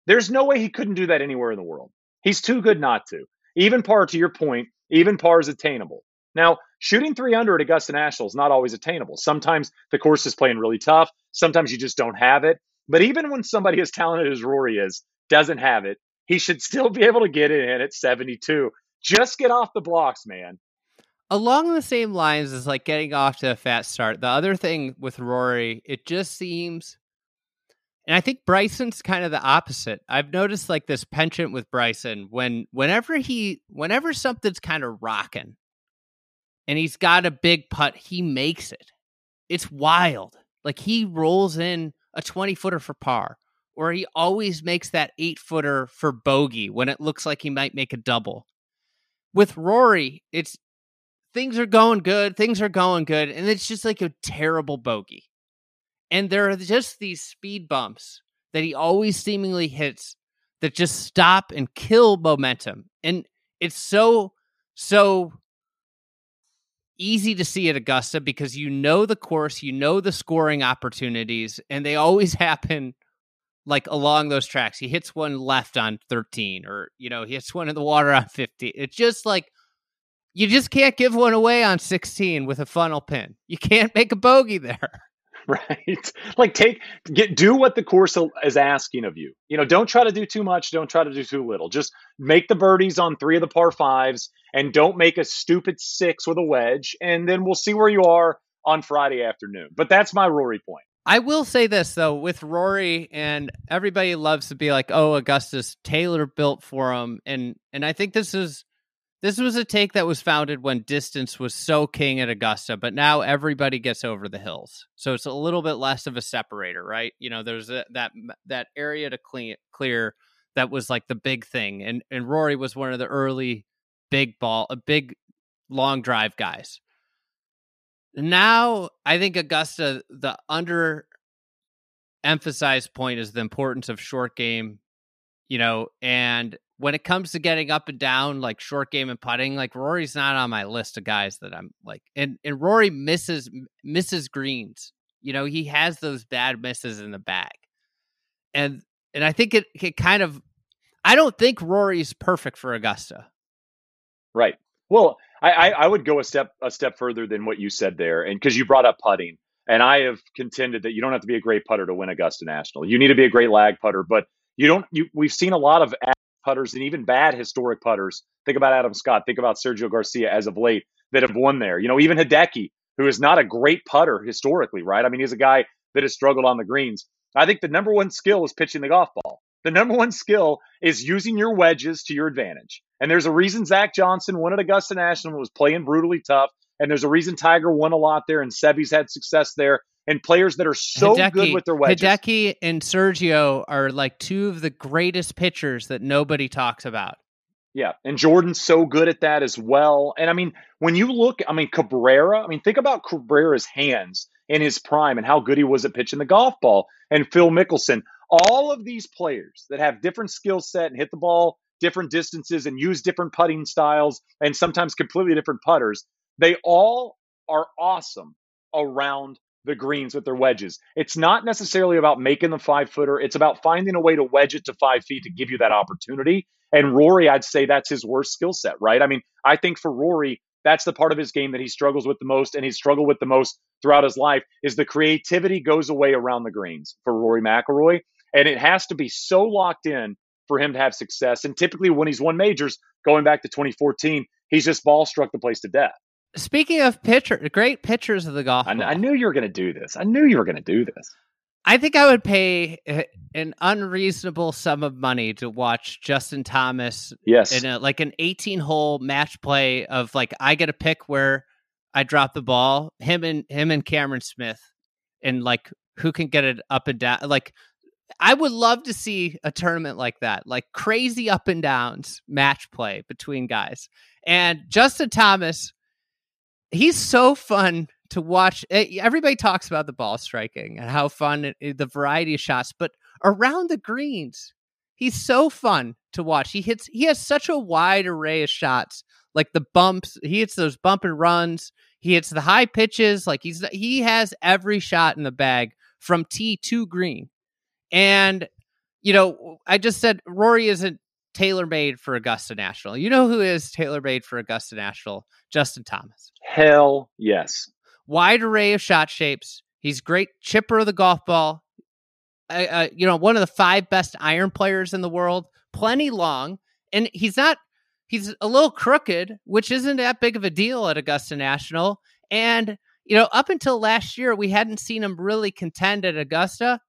There's no way he couldn't do that anywhere in the world. He's too good not to. Even par to your point, even par is attainable. Now, shooting 3 under at Augusta National is not always attainable. Sometimes the course is playing really tough. Sometimes you just don't have it. But even when somebody [laughs] as talented as Rory is doesn't have it, he should still be able to get it in at 72. Just get off the blocks, man along the same lines as like getting off to a fast start. The other thing with Rory, it just seems and I think Bryson's kind of the opposite. I've noticed like this penchant with Bryson when whenever he whenever something's kind of rocking and he's got a big putt, he makes it. It's wild. Like he rolls in a 20 footer for par or he always makes that 8 footer for bogey when it looks like he might make a double. With Rory, it's things are going good, things are going good, and it's just like a terrible bogey. And there are just these speed bumps that he always seemingly hits that just stop and kill momentum. And it's so, so easy to see at Augusta because you know the course, you know the scoring opportunities, and they always [laughs] happen like along those tracks. He hits one left on 13, or, you know, he hits one in the water on 50. It's just like you just can't give one away on 16 with a funnel pin. You can't make a bogey there. [laughs] Right. Like take get do what the course is asking of you. You know, don't try to do too much, don't try to do too little. Just make the birdies on 3 of the par 5s and don't make a stupid 6 with a wedge and then we'll see where you are on Friday afternoon. But that's my Rory point. I will say this though, with Rory and everybody loves to be like, "Oh, Augusta's tailor built for him," and and I think this is This was a take that was founded when distance was so king at Augusta, but now everybody gets over the hills. So it's a little bit less of a separator, right? You know, there's a, that that area to clean, clear that was like the big thing. And and Rory was one of the early big ball, a big long drive guys. Now, I think Augusta the under emphasized point is the importance of short game, you know, and when it comes to getting up and down, like short game and putting, like Rory's not on my list of guys that I'm like, and and Rory misses misses greens. You know, he has those bad misses in the bag, and and I think it it kind of, I don't think Rory's perfect for Augusta. Right. Well, I, I, would go a step a step further than what you said there, and because you brought up putting, and I have contended that you don't have to be a great putter to win Augusta National. You need to be a great lag putter, but you don't. You we've seen a lot of putters and even bad historic putters. Think about Adam Scott. Think about Sergio Garcia as of late that have won there. You know, even Hideki, who is not a great putter historically, right? I mean, he's a guy that has struggled on the greens. I think the number one skill is pitching the golf ball. The number one skill is using your wedges to your advantage. And there's a reason Zach Johnson won at Augusta National was playing brutally tough. And there's a reason Tiger won a lot there and Seve's had success there and players that are so Hideki, good with their wedges. Hideki and Sergio are like two of the greatest pitchers that nobody talks about. Yeah, and Jordan's so good at that as well. And I mean, when you look, I mean, Cabrera, I mean, think about Cabrera's hands in his prime and how good he was at pitching the golf ball. And Phil Mickelson, all of these players that have different skill set and hit the ball different distances and use different putting styles and sometimes completely different putters, they all are awesome around the greens with their wedges. It's not necessarily about making the five footer. It's about finding a way to wedge it to five feet to give you that opportunity. And Rory, I'd say that's his worst skill set, right? I mean, I think for Rory, that's the part of his game that he struggles with the most and he's struggled with the most throughout his life is the creativity goes away around the greens for Rory McIlroy. And it has to be so locked in for him to have success. And typically when he's won majors, going back to 2014, he's just ball struck the place to death. Speaking of pitcher, great pitchers of the golf. I, I knew you were going to do this. I knew you were going to do this. I think I would pay eh, an unreasonable sum of money to watch Justin Thomas. Yes, in a, like an 18 hole match play of like I get a pick where I drop the ball. Him and him and Cameron Smith, and like who can get it up and down. Like I would love to see a tournament like that, like crazy up and downs match play between guys. And Justin Thomas he's so fun to watch. Everybody talks about the ball striking and how fun it, the variety of shots, but around the greens, he's so fun to watch. He hits. He has such a wide array of shots, like the bumps. He hits those bump and runs. He hits the high pitches. Like he's he has every shot in the bag from tee to green. And you know, I just said Rory isn't tailor made for Augusta National. You know who is tailor made for Augusta National? Justin Thomas. Hell yes. Wide array of shot shapes. He's great chipper of the golf ball. Uh, uh, you know, one of the five best iron players in the world. Plenty long, and he's not. He's a little crooked, which isn't that big of a deal at Augusta National. And you know, up until last year, we hadn't seen him really contend at Augusta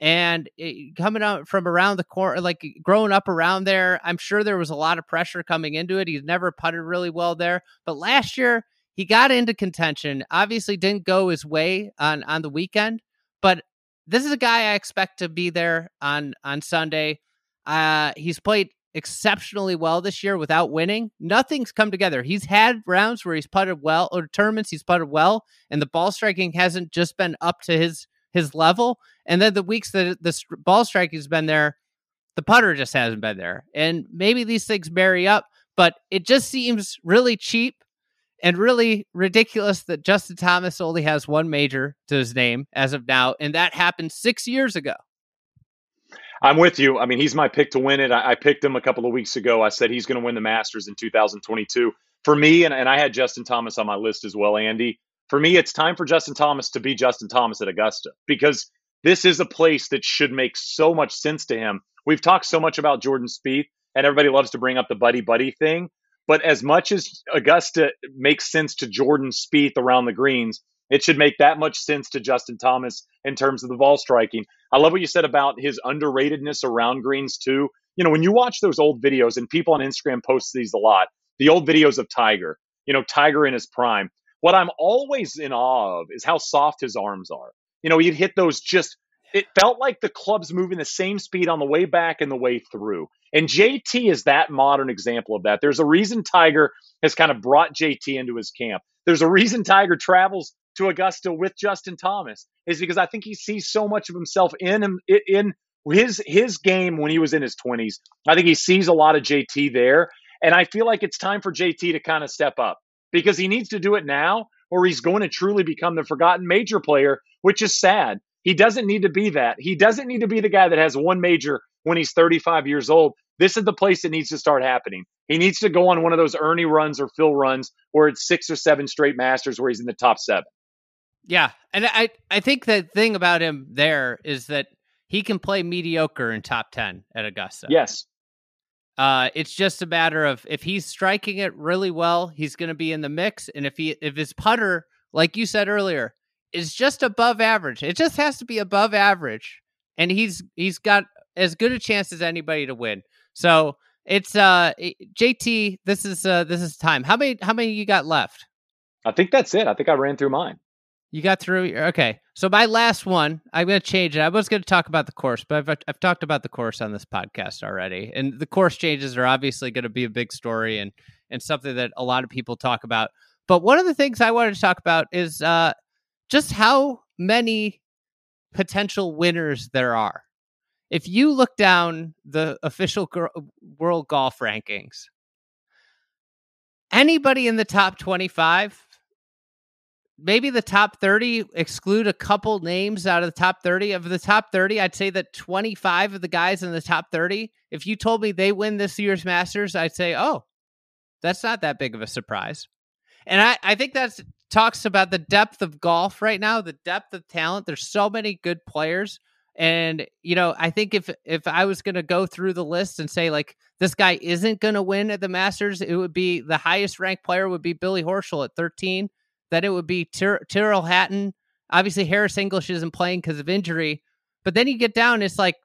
and it, coming out from around the corner, like growing up around there, I'm sure there was a lot of pressure coming into it. He's never putted really well there, but last year he got into contention. Obviously, didn't go his way on on the weekend, but this is a guy I expect to be there on on Sunday. Uh, he's played exceptionally well this year without winning. Nothing's come together. He's had rounds where he's putted well, or tournaments he's putted well, and the ball striking hasn't just been up to his his level. And then the weeks that the ball striking has been there, the putter just hasn't been there. And maybe these things marry up, but it just seems really cheap and really ridiculous that Justin Thomas only has one major to his name as of now. And that happened six years ago. I'm with you. I mean, he's my pick to win it. I, I picked him a couple of weeks ago. I said he's going to win the Masters in 2022. For me, and, and I had Justin Thomas on my list as well, Andy for me, it's time for Justin Thomas to be Justin Thomas at Augusta because this is a place that should make so much sense to him. We've talked so much about Jordan Spieth, and everybody loves to bring up the buddy buddy thing. But as much as Augusta makes sense to Jordan Spieth around the greens, it should make that much sense to Justin Thomas in terms of the ball striking. I love what you said about his underratedness around greens too. You know, when you watch those old videos, and people on Instagram post these a lot, the old videos of Tiger, you know, Tiger in his prime. What I'm always in awe of is how soft his arms are. You know, he'd hit those just, it felt like the club's moving the same speed on the way back and the way through. And JT is that modern example of that. There's a reason Tiger has kind of brought JT into his camp. There's a reason Tiger travels to Augusta with Justin Thomas is because I think he sees so much of himself in him in his his game when he was in his 20s. I think he sees a lot of JT there, and I feel like it's time for JT to kind of step up because he needs to do it now, or he's going to truly become the forgotten major player, which is sad. He doesn't need to be that. He doesn't need to be the guy that has one major when he's 35 years old. This is the place that needs to start happening. He needs to go on one of those Ernie runs or Phil runs where it's six or seven straight Masters where he's in the top seven. Yeah, and I I think the thing about him there is that he can play mediocre in top ten at Augusta. Yes. Uh, it's just a matter of if he's striking it really well, he's going to be in the mix, and if he if his putter, like you said earlier, is just above average, it just has to be above average, and he's he's got as good a chance as anybody to win. So it's uh JT. This is uh this is time. How many how many you got left? I think that's it. I think I ran through mine. You got through. Okay, so my last one, I'm going to change it. I was going to talk about the course, but I've I've talked about the course on this podcast already, and the course changes are obviously going to be a big story and and something that a lot of people talk about. But one of the things I wanted to talk about is uh, just how many potential winners there are. If you look down the official world golf rankings, anybody in the top 25 maybe the top 30 exclude a couple names out of the top 30 of the top 30 i'd say that 25 of the guys in the top 30 if you told me they win this year's masters i'd say oh that's not that big of a surprise. And i, I think that talks about the depth of golf right now the depth of talent. There's so many good players. And you know i think if if i was going to go through the list and say like this guy isn't going to win at the masters it would be the highest ranked player would be billy horschel at 13 that it would be Tyr- Tyrrell Hatton. Obviously, Harris English isn't playing because of injury. But then you get down, it's like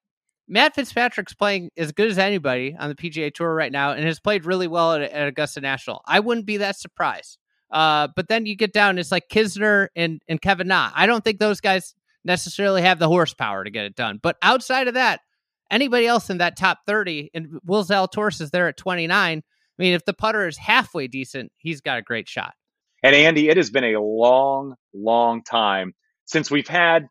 Matt Fitzpatrick's playing as good as anybody on the PGA Tour right now and has played really well at, at Augusta National. I wouldn't be that surprised. Uh, but then you get down, it's like Kisner and, and Kevin Na. I don't think those guys necessarily have the horsepower to get it done. But outside of that, anybody else in that top 30, and Will Zalatoris is there at 29. I mean, if the putter is halfway decent, he's got a great shot. And Andy, it has been a long, long time since we've had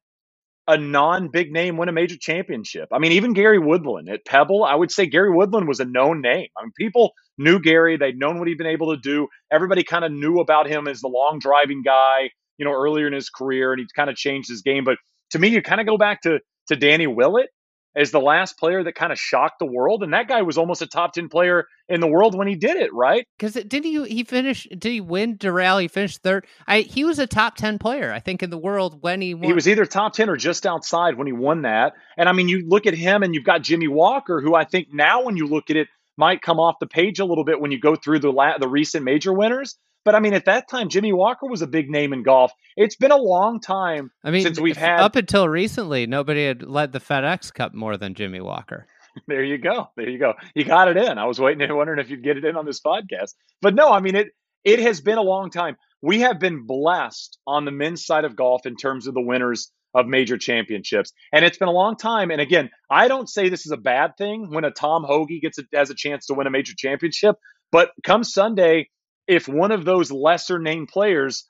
a non big name win a major championship. I mean, even Gary Woodland at Pebble, I would say Gary Woodland was a known name. I mean, people knew Gary, they'd known what he'd been able to do. Everybody kind of knew about him as the long driving guy, you know, earlier in his career, and he kind of changed his game. But to me, you kind of go back to to Danny Willett as the last player that kind of shocked the world. And that guy was almost a top 10 player in the world when he did it, right? Because didn't he, he finish, did he win Doral? He finished third. I, he was a top 10 player, I think, in the world when he won. He was either top 10 or just outside when he won that. And I mean, you look at him and you've got Jimmy Walker, who I think now when you look at it, might come off the page a little bit when you go through the la- the recent major winners. But I mean, at that time, Jimmy Walker was a big name in golf. It's been a long time I mean, since we've had. Up until recently, nobody had led the FedEx Cup more than Jimmy Walker. [laughs] there you go. There you go. You got it in. I was waiting and wondering if you'd get it in on this podcast. But no, I mean, it, it has been a long time. We have been blessed on the men's side of golf in terms of the winners of major championships. And it's been a long time. And again, I don't say this is a bad thing when a Tom Hoge gets a, has a chance to win a major championship. But come Sunday, if one of those lesser named players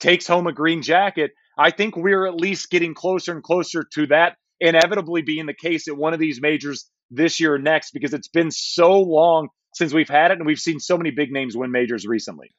takes home a green jacket, I think we're at least getting closer and closer to that inevitably being the case at one of these majors this year or next because it's been so long since we've had it and we've seen so many big names win majors recently.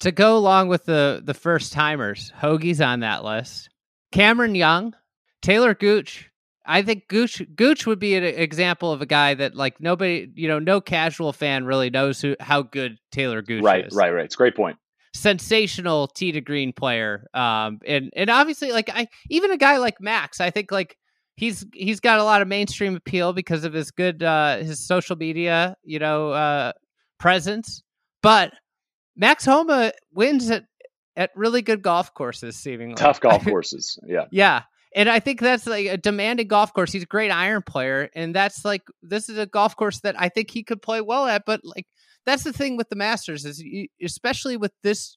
To go along with the the first timers, Hoge's on that list. Cameron Young, Taylor Gooch, I think Gooch Gooch would be an example of a guy that like nobody, you know, no casual fan really knows who how good Taylor Gooch right, is. Right, right, right. It's a great point. Sensational tee to green player, um, and and obviously like I even a guy like Max, I think like he's he's got a lot of mainstream appeal because of his good uh, his social media, you know, uh, presence. But Max Homa wins at at really good golf courses, seemingly tough golf [laughs] courses. Yeah, yeah. And I think that's like a demanding golf course. He's a great iron player, and that's like this is a golf course that I think he could play well at. But like that's the thing with the Masters is you, especially with this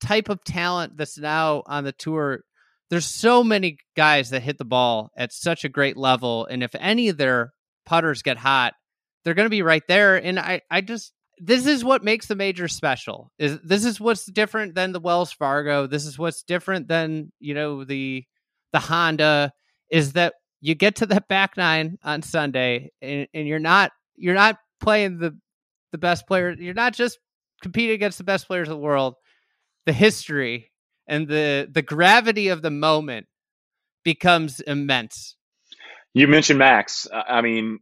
type of talent that's now on the tour. There's so many guys that hit the ball at such a great level, and if any of their putters get hot, they're going to be right there. And I, I just this is what makes the major special. Is this is what's different than the Wells Fargo. This is what's different than you know the the Honda. Is that you get to the back nine on Sunday, and, and you're not you're not playing the the best player. You're not just competing against the best players of the world. The history and the the gravity of the moment becomes immense. You mentioned Max. I mean,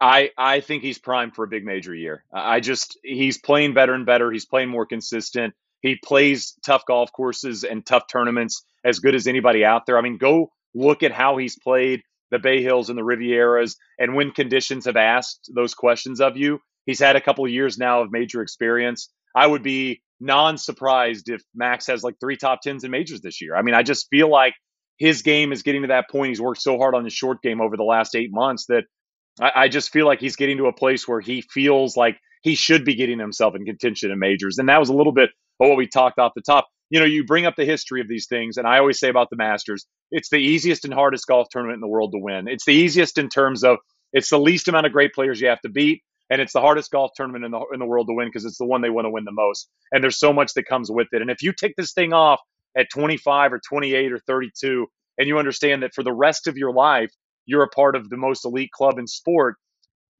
I I think he's primed for a big major year. I just he's playing better and better. He's playing more consistent. He plays tough golf courses and tough tournaments as good as anybody out there. I mean, go look at how he's played the Bay Hills and the Rivieras, and when conditions have asked those questions of you, he's had a couple of years now of major experience. I would be non-surprised if Max has like three top tens in majors this year. I mean, I just feel like his game is getting to that point. He's worked so hard on his short game over the last eight months that I, I just feel like he's getting to a place where he feels like he should be getting himself in contention in majors. And that was a little bit of what we talked off the top. You know, you bring up the history of these things, and I always say about the Masters, it's the easiest and hardest golf tournament in the world to win. It's the easiest in terms of it's the least amount of great players you have to beat, and it's the hardest golf tournament in the in the world to win because it's the one they want to win the most. And there's so much that comes with it. And if you take this thing off at 25 or 28 or 32, and you understand that for the rest of your life you're a part of the most elite club in sport.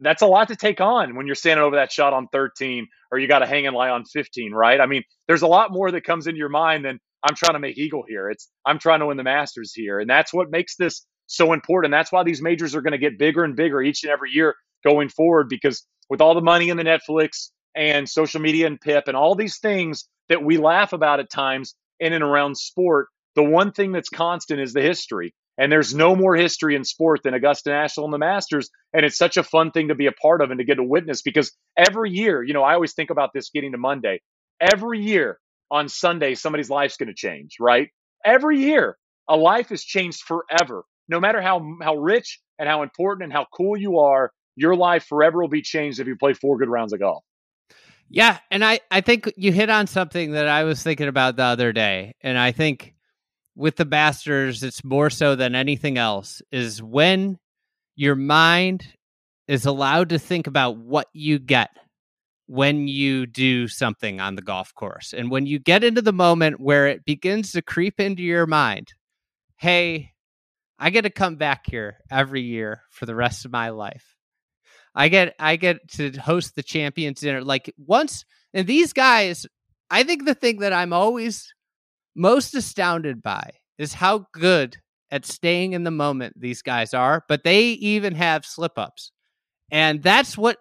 That's a lot to take on when you're standing over that shot on 13 or you got to hang and lie on 15, right? I mean, there's a lot more that comes into your mind than I'm trying to make Eagle here. It's I'm trying to win the Masters here. And that's what makes this so important. That's why these majors are going to get bigger and bigger each and every year going forward because with all the money in the Netflix and social media and PIP and all these things that we laugh about at times in and around sport, the one thing that's constant is the history. And there's no more history in sport than Augusta National and the Masters. And it's such a fun thing to be a part of and to get to witness because every year, you know, I always think about this getting to Monday. Every year on Sunday, somebody's life's going to change, right? Every year, a life is changed forever. No matter how, how rich and how important and how cool you are, your life forever will be changed if you play four good rounds of golf. Yeah. And I, I think you hit on something that I was thinking about the other day. And I think with the Masters, it's more so than anything else, is when your mind is allowed to think about what you get when you do something on the golf course. And when you get into the moment where it begins to creep into your mind, hey, I get to come back here every year for the rest of my life. I get I get to host the champions dinner. Like once and these guys, I think the thing that I'm always most astounded by is how good at staying in the moment these guys are, but they even have slip ups. And that's what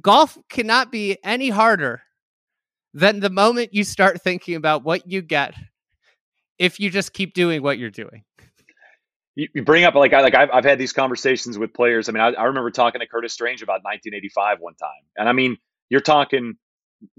golf cannot be any harder than the moment you start thinking about what you get if you just keep doing what you're doing. You, bring up like I like I've, I've had these conversations with players. I mean, I, I remember talking to Curtis Strange about 1985 one time, and I mean, you're talking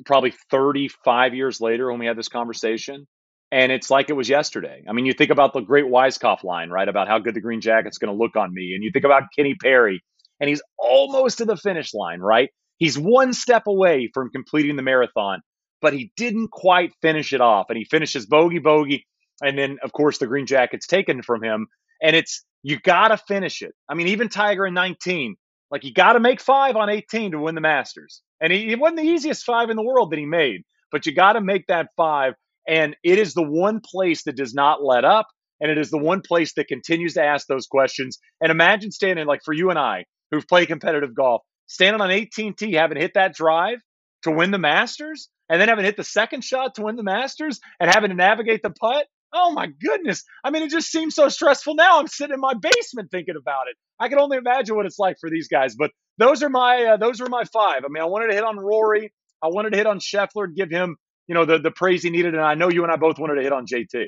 probably 35 years later when we had this conversation and it's like it was yesterday. I mean, you think about the great Weiskopf line, right? About how good the Green Jacket's going to look on me. And you think about Kenny Perry, and he's almost to the finish line, right? He's one step away from completing the marathon, but he didn't quite finish it off. And he finishes bogey, bogey. And then, of course, the Green Jacket's taken from him. And it's, you got to finish it. I mean, even Tiger in 19, like, you got to make five on 18 to win the Masters. And he, it wasn't the easiest five in the world that he made, but you got to make that five and it is the one place that does not let up. And it is the one place that continues to ask those questions. And imagine standing like for you and I, who've played competitive golf, standing on 18T, having hit that drive to win the Masters, and then having hit the second shot to win the Masters, and having to navigate the putt. Oh my goodness. I mean, it just seems so stressful now. I'm sitting in my basement thinking about it. I can only imagine what it's like for these guys. But those are my uh, those are my five. I mean, I wanted to hit on Rory. I wanted to hit on Scheffler, and give him you know the the praise he needed. And I know you and I both wanted to hit on JT.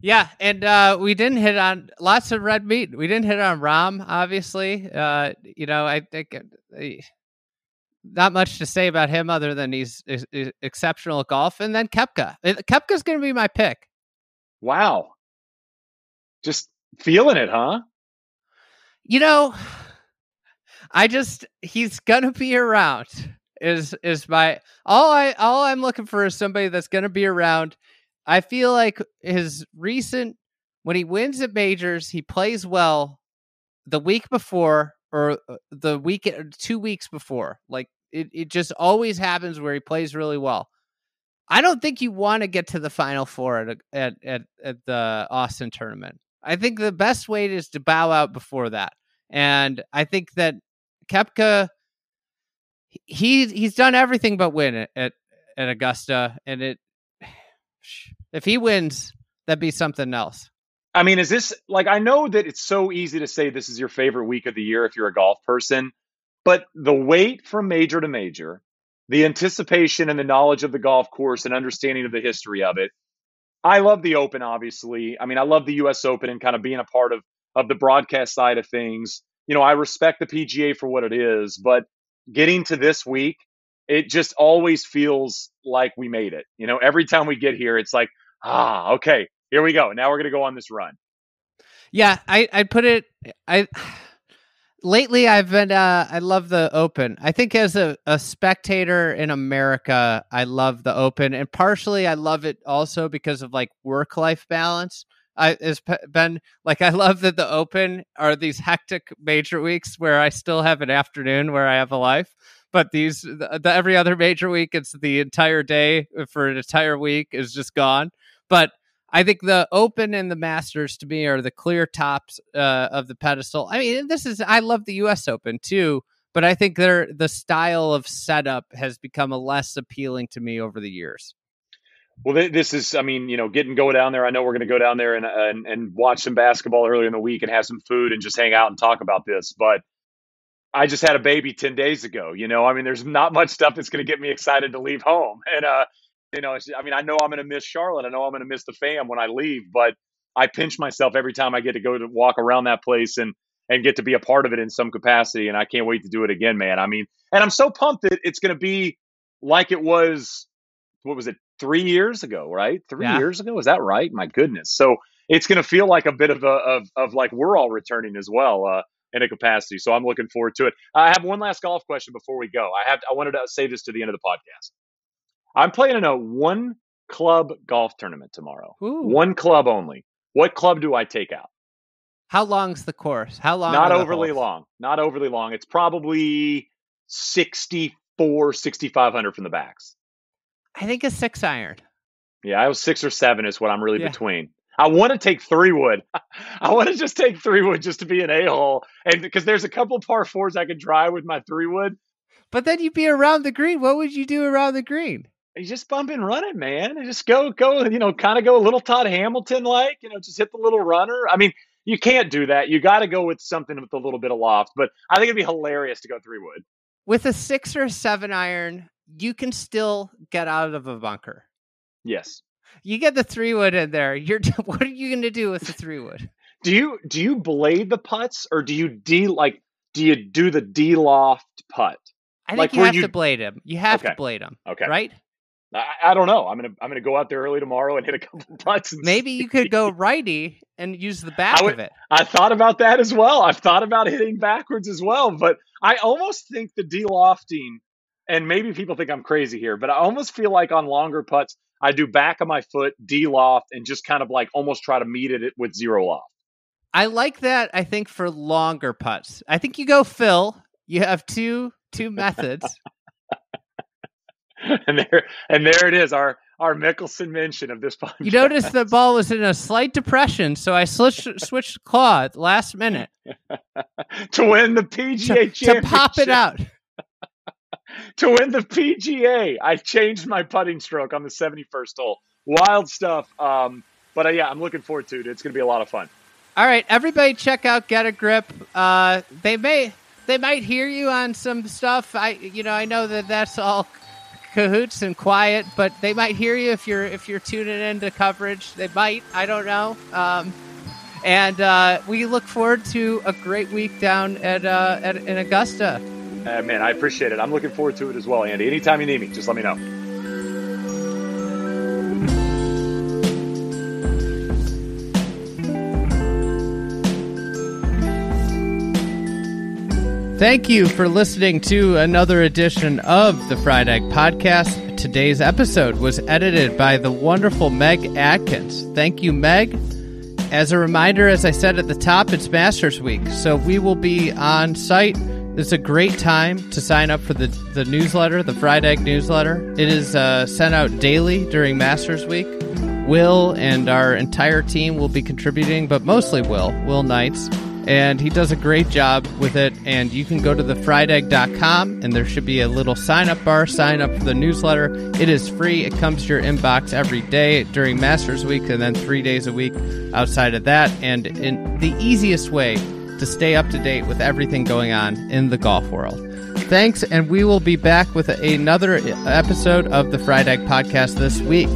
Yeah, and uh, we didn't hit on lots of red meat. We didn't hit on Rahm, obviously. Uh, you know, I think uh, not much to say about him other than he's, he's, he's exceptional at golf. And then Koepka. Koepka's going to be my pick. Wow. Just Feeling it, huh? You know, I just he's gonna be around. Is is my all I all I'm looking for is somebody that's gonna be around. I feel like his recent when he wins at majors, he plays well. The week before or uh, the week uh, two weeks before, like it, it just always happens where he plays really well. I don't think you want to get to the final four at, at at at the Austin tournament. I think the best way is to bow out before that. And I think that Koepka he he's done everything but win at, at at Augusta and it [sighs] if he wins that'd be something else. I mean, is this like I know that it's so easy to say this is your favorite week of the year if you're a golf person, but the wait from major to major, the anticipation and the knowledge of the golf course and understanding of the history of it. I love the Open, obviously. I mean, I love the U.S. Open and kind of being a part of of the broadcast side of things. You know, I respect the PGA for what it is, but getting to this week, it just always feels like we made it. You know, every time we get here, it's like, ah, okay, here we go. Now we're to go on this run. Yeah, I I put it I [sighs] lately I've been uh I love the open. I think as a, a spectator in America, I love the open and partially I love it also because of like work life balance. I has been like I love that the open are these hectic major weeks where I still have an afternoon where I have a life, but these the, the every other major week it's the entire day for an entire week is just gone. But I think the Open and the Masters to me are the clear tops uh, of the pedestal. I mean, this is I love the U.S. Open too, but I think they're the style of setup has become a less appealing to me over the years. Well, this is, I mean, you know, getting go down there. I know we're going to go down there and, and and watch some basketball earlier in the week and have some food and just hang out and talk about this. But I just had a baby ten days ago. You know, I mean, there's not much stuff that's going to get me excited to leave home. And uh, you know, I mean, I know I'm going to miss Charlotte. I know I'm going to miss the fam when I leave, but I pinch myself every time I get to go to walk around that place and and get to be a part of it in some capacity. And I can't wait to do it again, man. I mean, and I'm so pumped that it's going to be like it was. What was it? Three years ago, right? Three yeah. years ago, is that right? My goodness. So it's going to feel like a bit of a of of like we're all returning as well. Uh, in a capacity. So I'm looking forward to it. I have one last golf question before we go. I have I wanted to say this to the end of the podcast. I'm playing in a one club golf tournament tomorrow. Ooh. One club only. What club do I take out? How long's the course? How long? Not overly long. Not overly long. It's probably 64, 6,500 from the backs. I think a six iron. Yeah, I was six or seven is what I'm really yeah. between. I want to take three wood. [laughs] I want to just take three wood just to be an a hole, and because there's a couple par fours I could drive with my three wood. But then you'd be around the green. What would you do around the green? you just bump and run it, man. And just go, go, you know, kind of go a little Todd Hamilton like, you know, just hit the little runner. I mean, you can't do that. You got to go with something with a little bit of loft. But I think it'd be hilarious to go three wood. With a six or a seven iron, you can still get out of a bunker. Yes. You get the three wood in there. You're [laughs] what are you going to do with the three wood? do you do you blade the putts or do you de like do you do the de loft putt? I think like you have you... to blade him. You have okay. to blade him. Okay. Right? I, I, don't know. I'm gonna I'm gonna go out there early tomorrow and hit a couple [laughs] putts. Maybe see. you could go righty and use the back would, of it. I thought about that as well. I've thought about hitting backwards as well, but I almost think the de-lofting, and maybe people think I'm crazy here, but I almost feel like on longer putts, I do back of my foot, D loft, and just kind of like almost try to meet it with zero loft. I like that. I think for longer putts, I think you go Phil. You have two two methods. [laughs] and there and there it is, our our Mickelson mention of this podcast. [laughs] You notice the ball was in a slight depression, so I switched switched claw at last minute [laughs] to win the PGA to, to pop it out. [laughs] to win the PGA, I changed my putting stroke on the 71st hole. Wild stuff. Um, but uh, yeah, I'm looking forward to it. It's going to be a lot of fun. All right, everybody, check out Get a Grip. Uh, they may they might hear you on some stuff. I you know I know that that's all cahoots and quiet, but they might hear you if you're if you're tuning into coverage. They might. I don't know. Um, and uh, we look forward to a great week down at, uh, at in Augusta. Uh, man, I appreciate it. I'm looking forward to it as well, Andy. Anytime you need me, just let me know. Thank you for listening to another edition of the Fried Egg Podcast. Today's episode was edited by the wonderful Meg Atkins. Thank you, Meg. As a reminder, as I said at the top, it's Masters Week, so we will be on site it's a great time to sign up for the, the newsletter, the Fried Egg newsletter. It is uh, sent out daily during Masters Week. Will and our entire team will be contributing, but mostly Will, Will Knights and he does a great job with it. And you can go to thefriedegg.com, and there should be a little sign up bar, sign up for the newsletter. It is free, it comes to your inbox every day during Masters Week, and then three days a week outside of that. And in the easiest way to stay up to date with everything going on in the golf world. Thanks, and we will be back with another episode of the Fried Egg Podcast this week.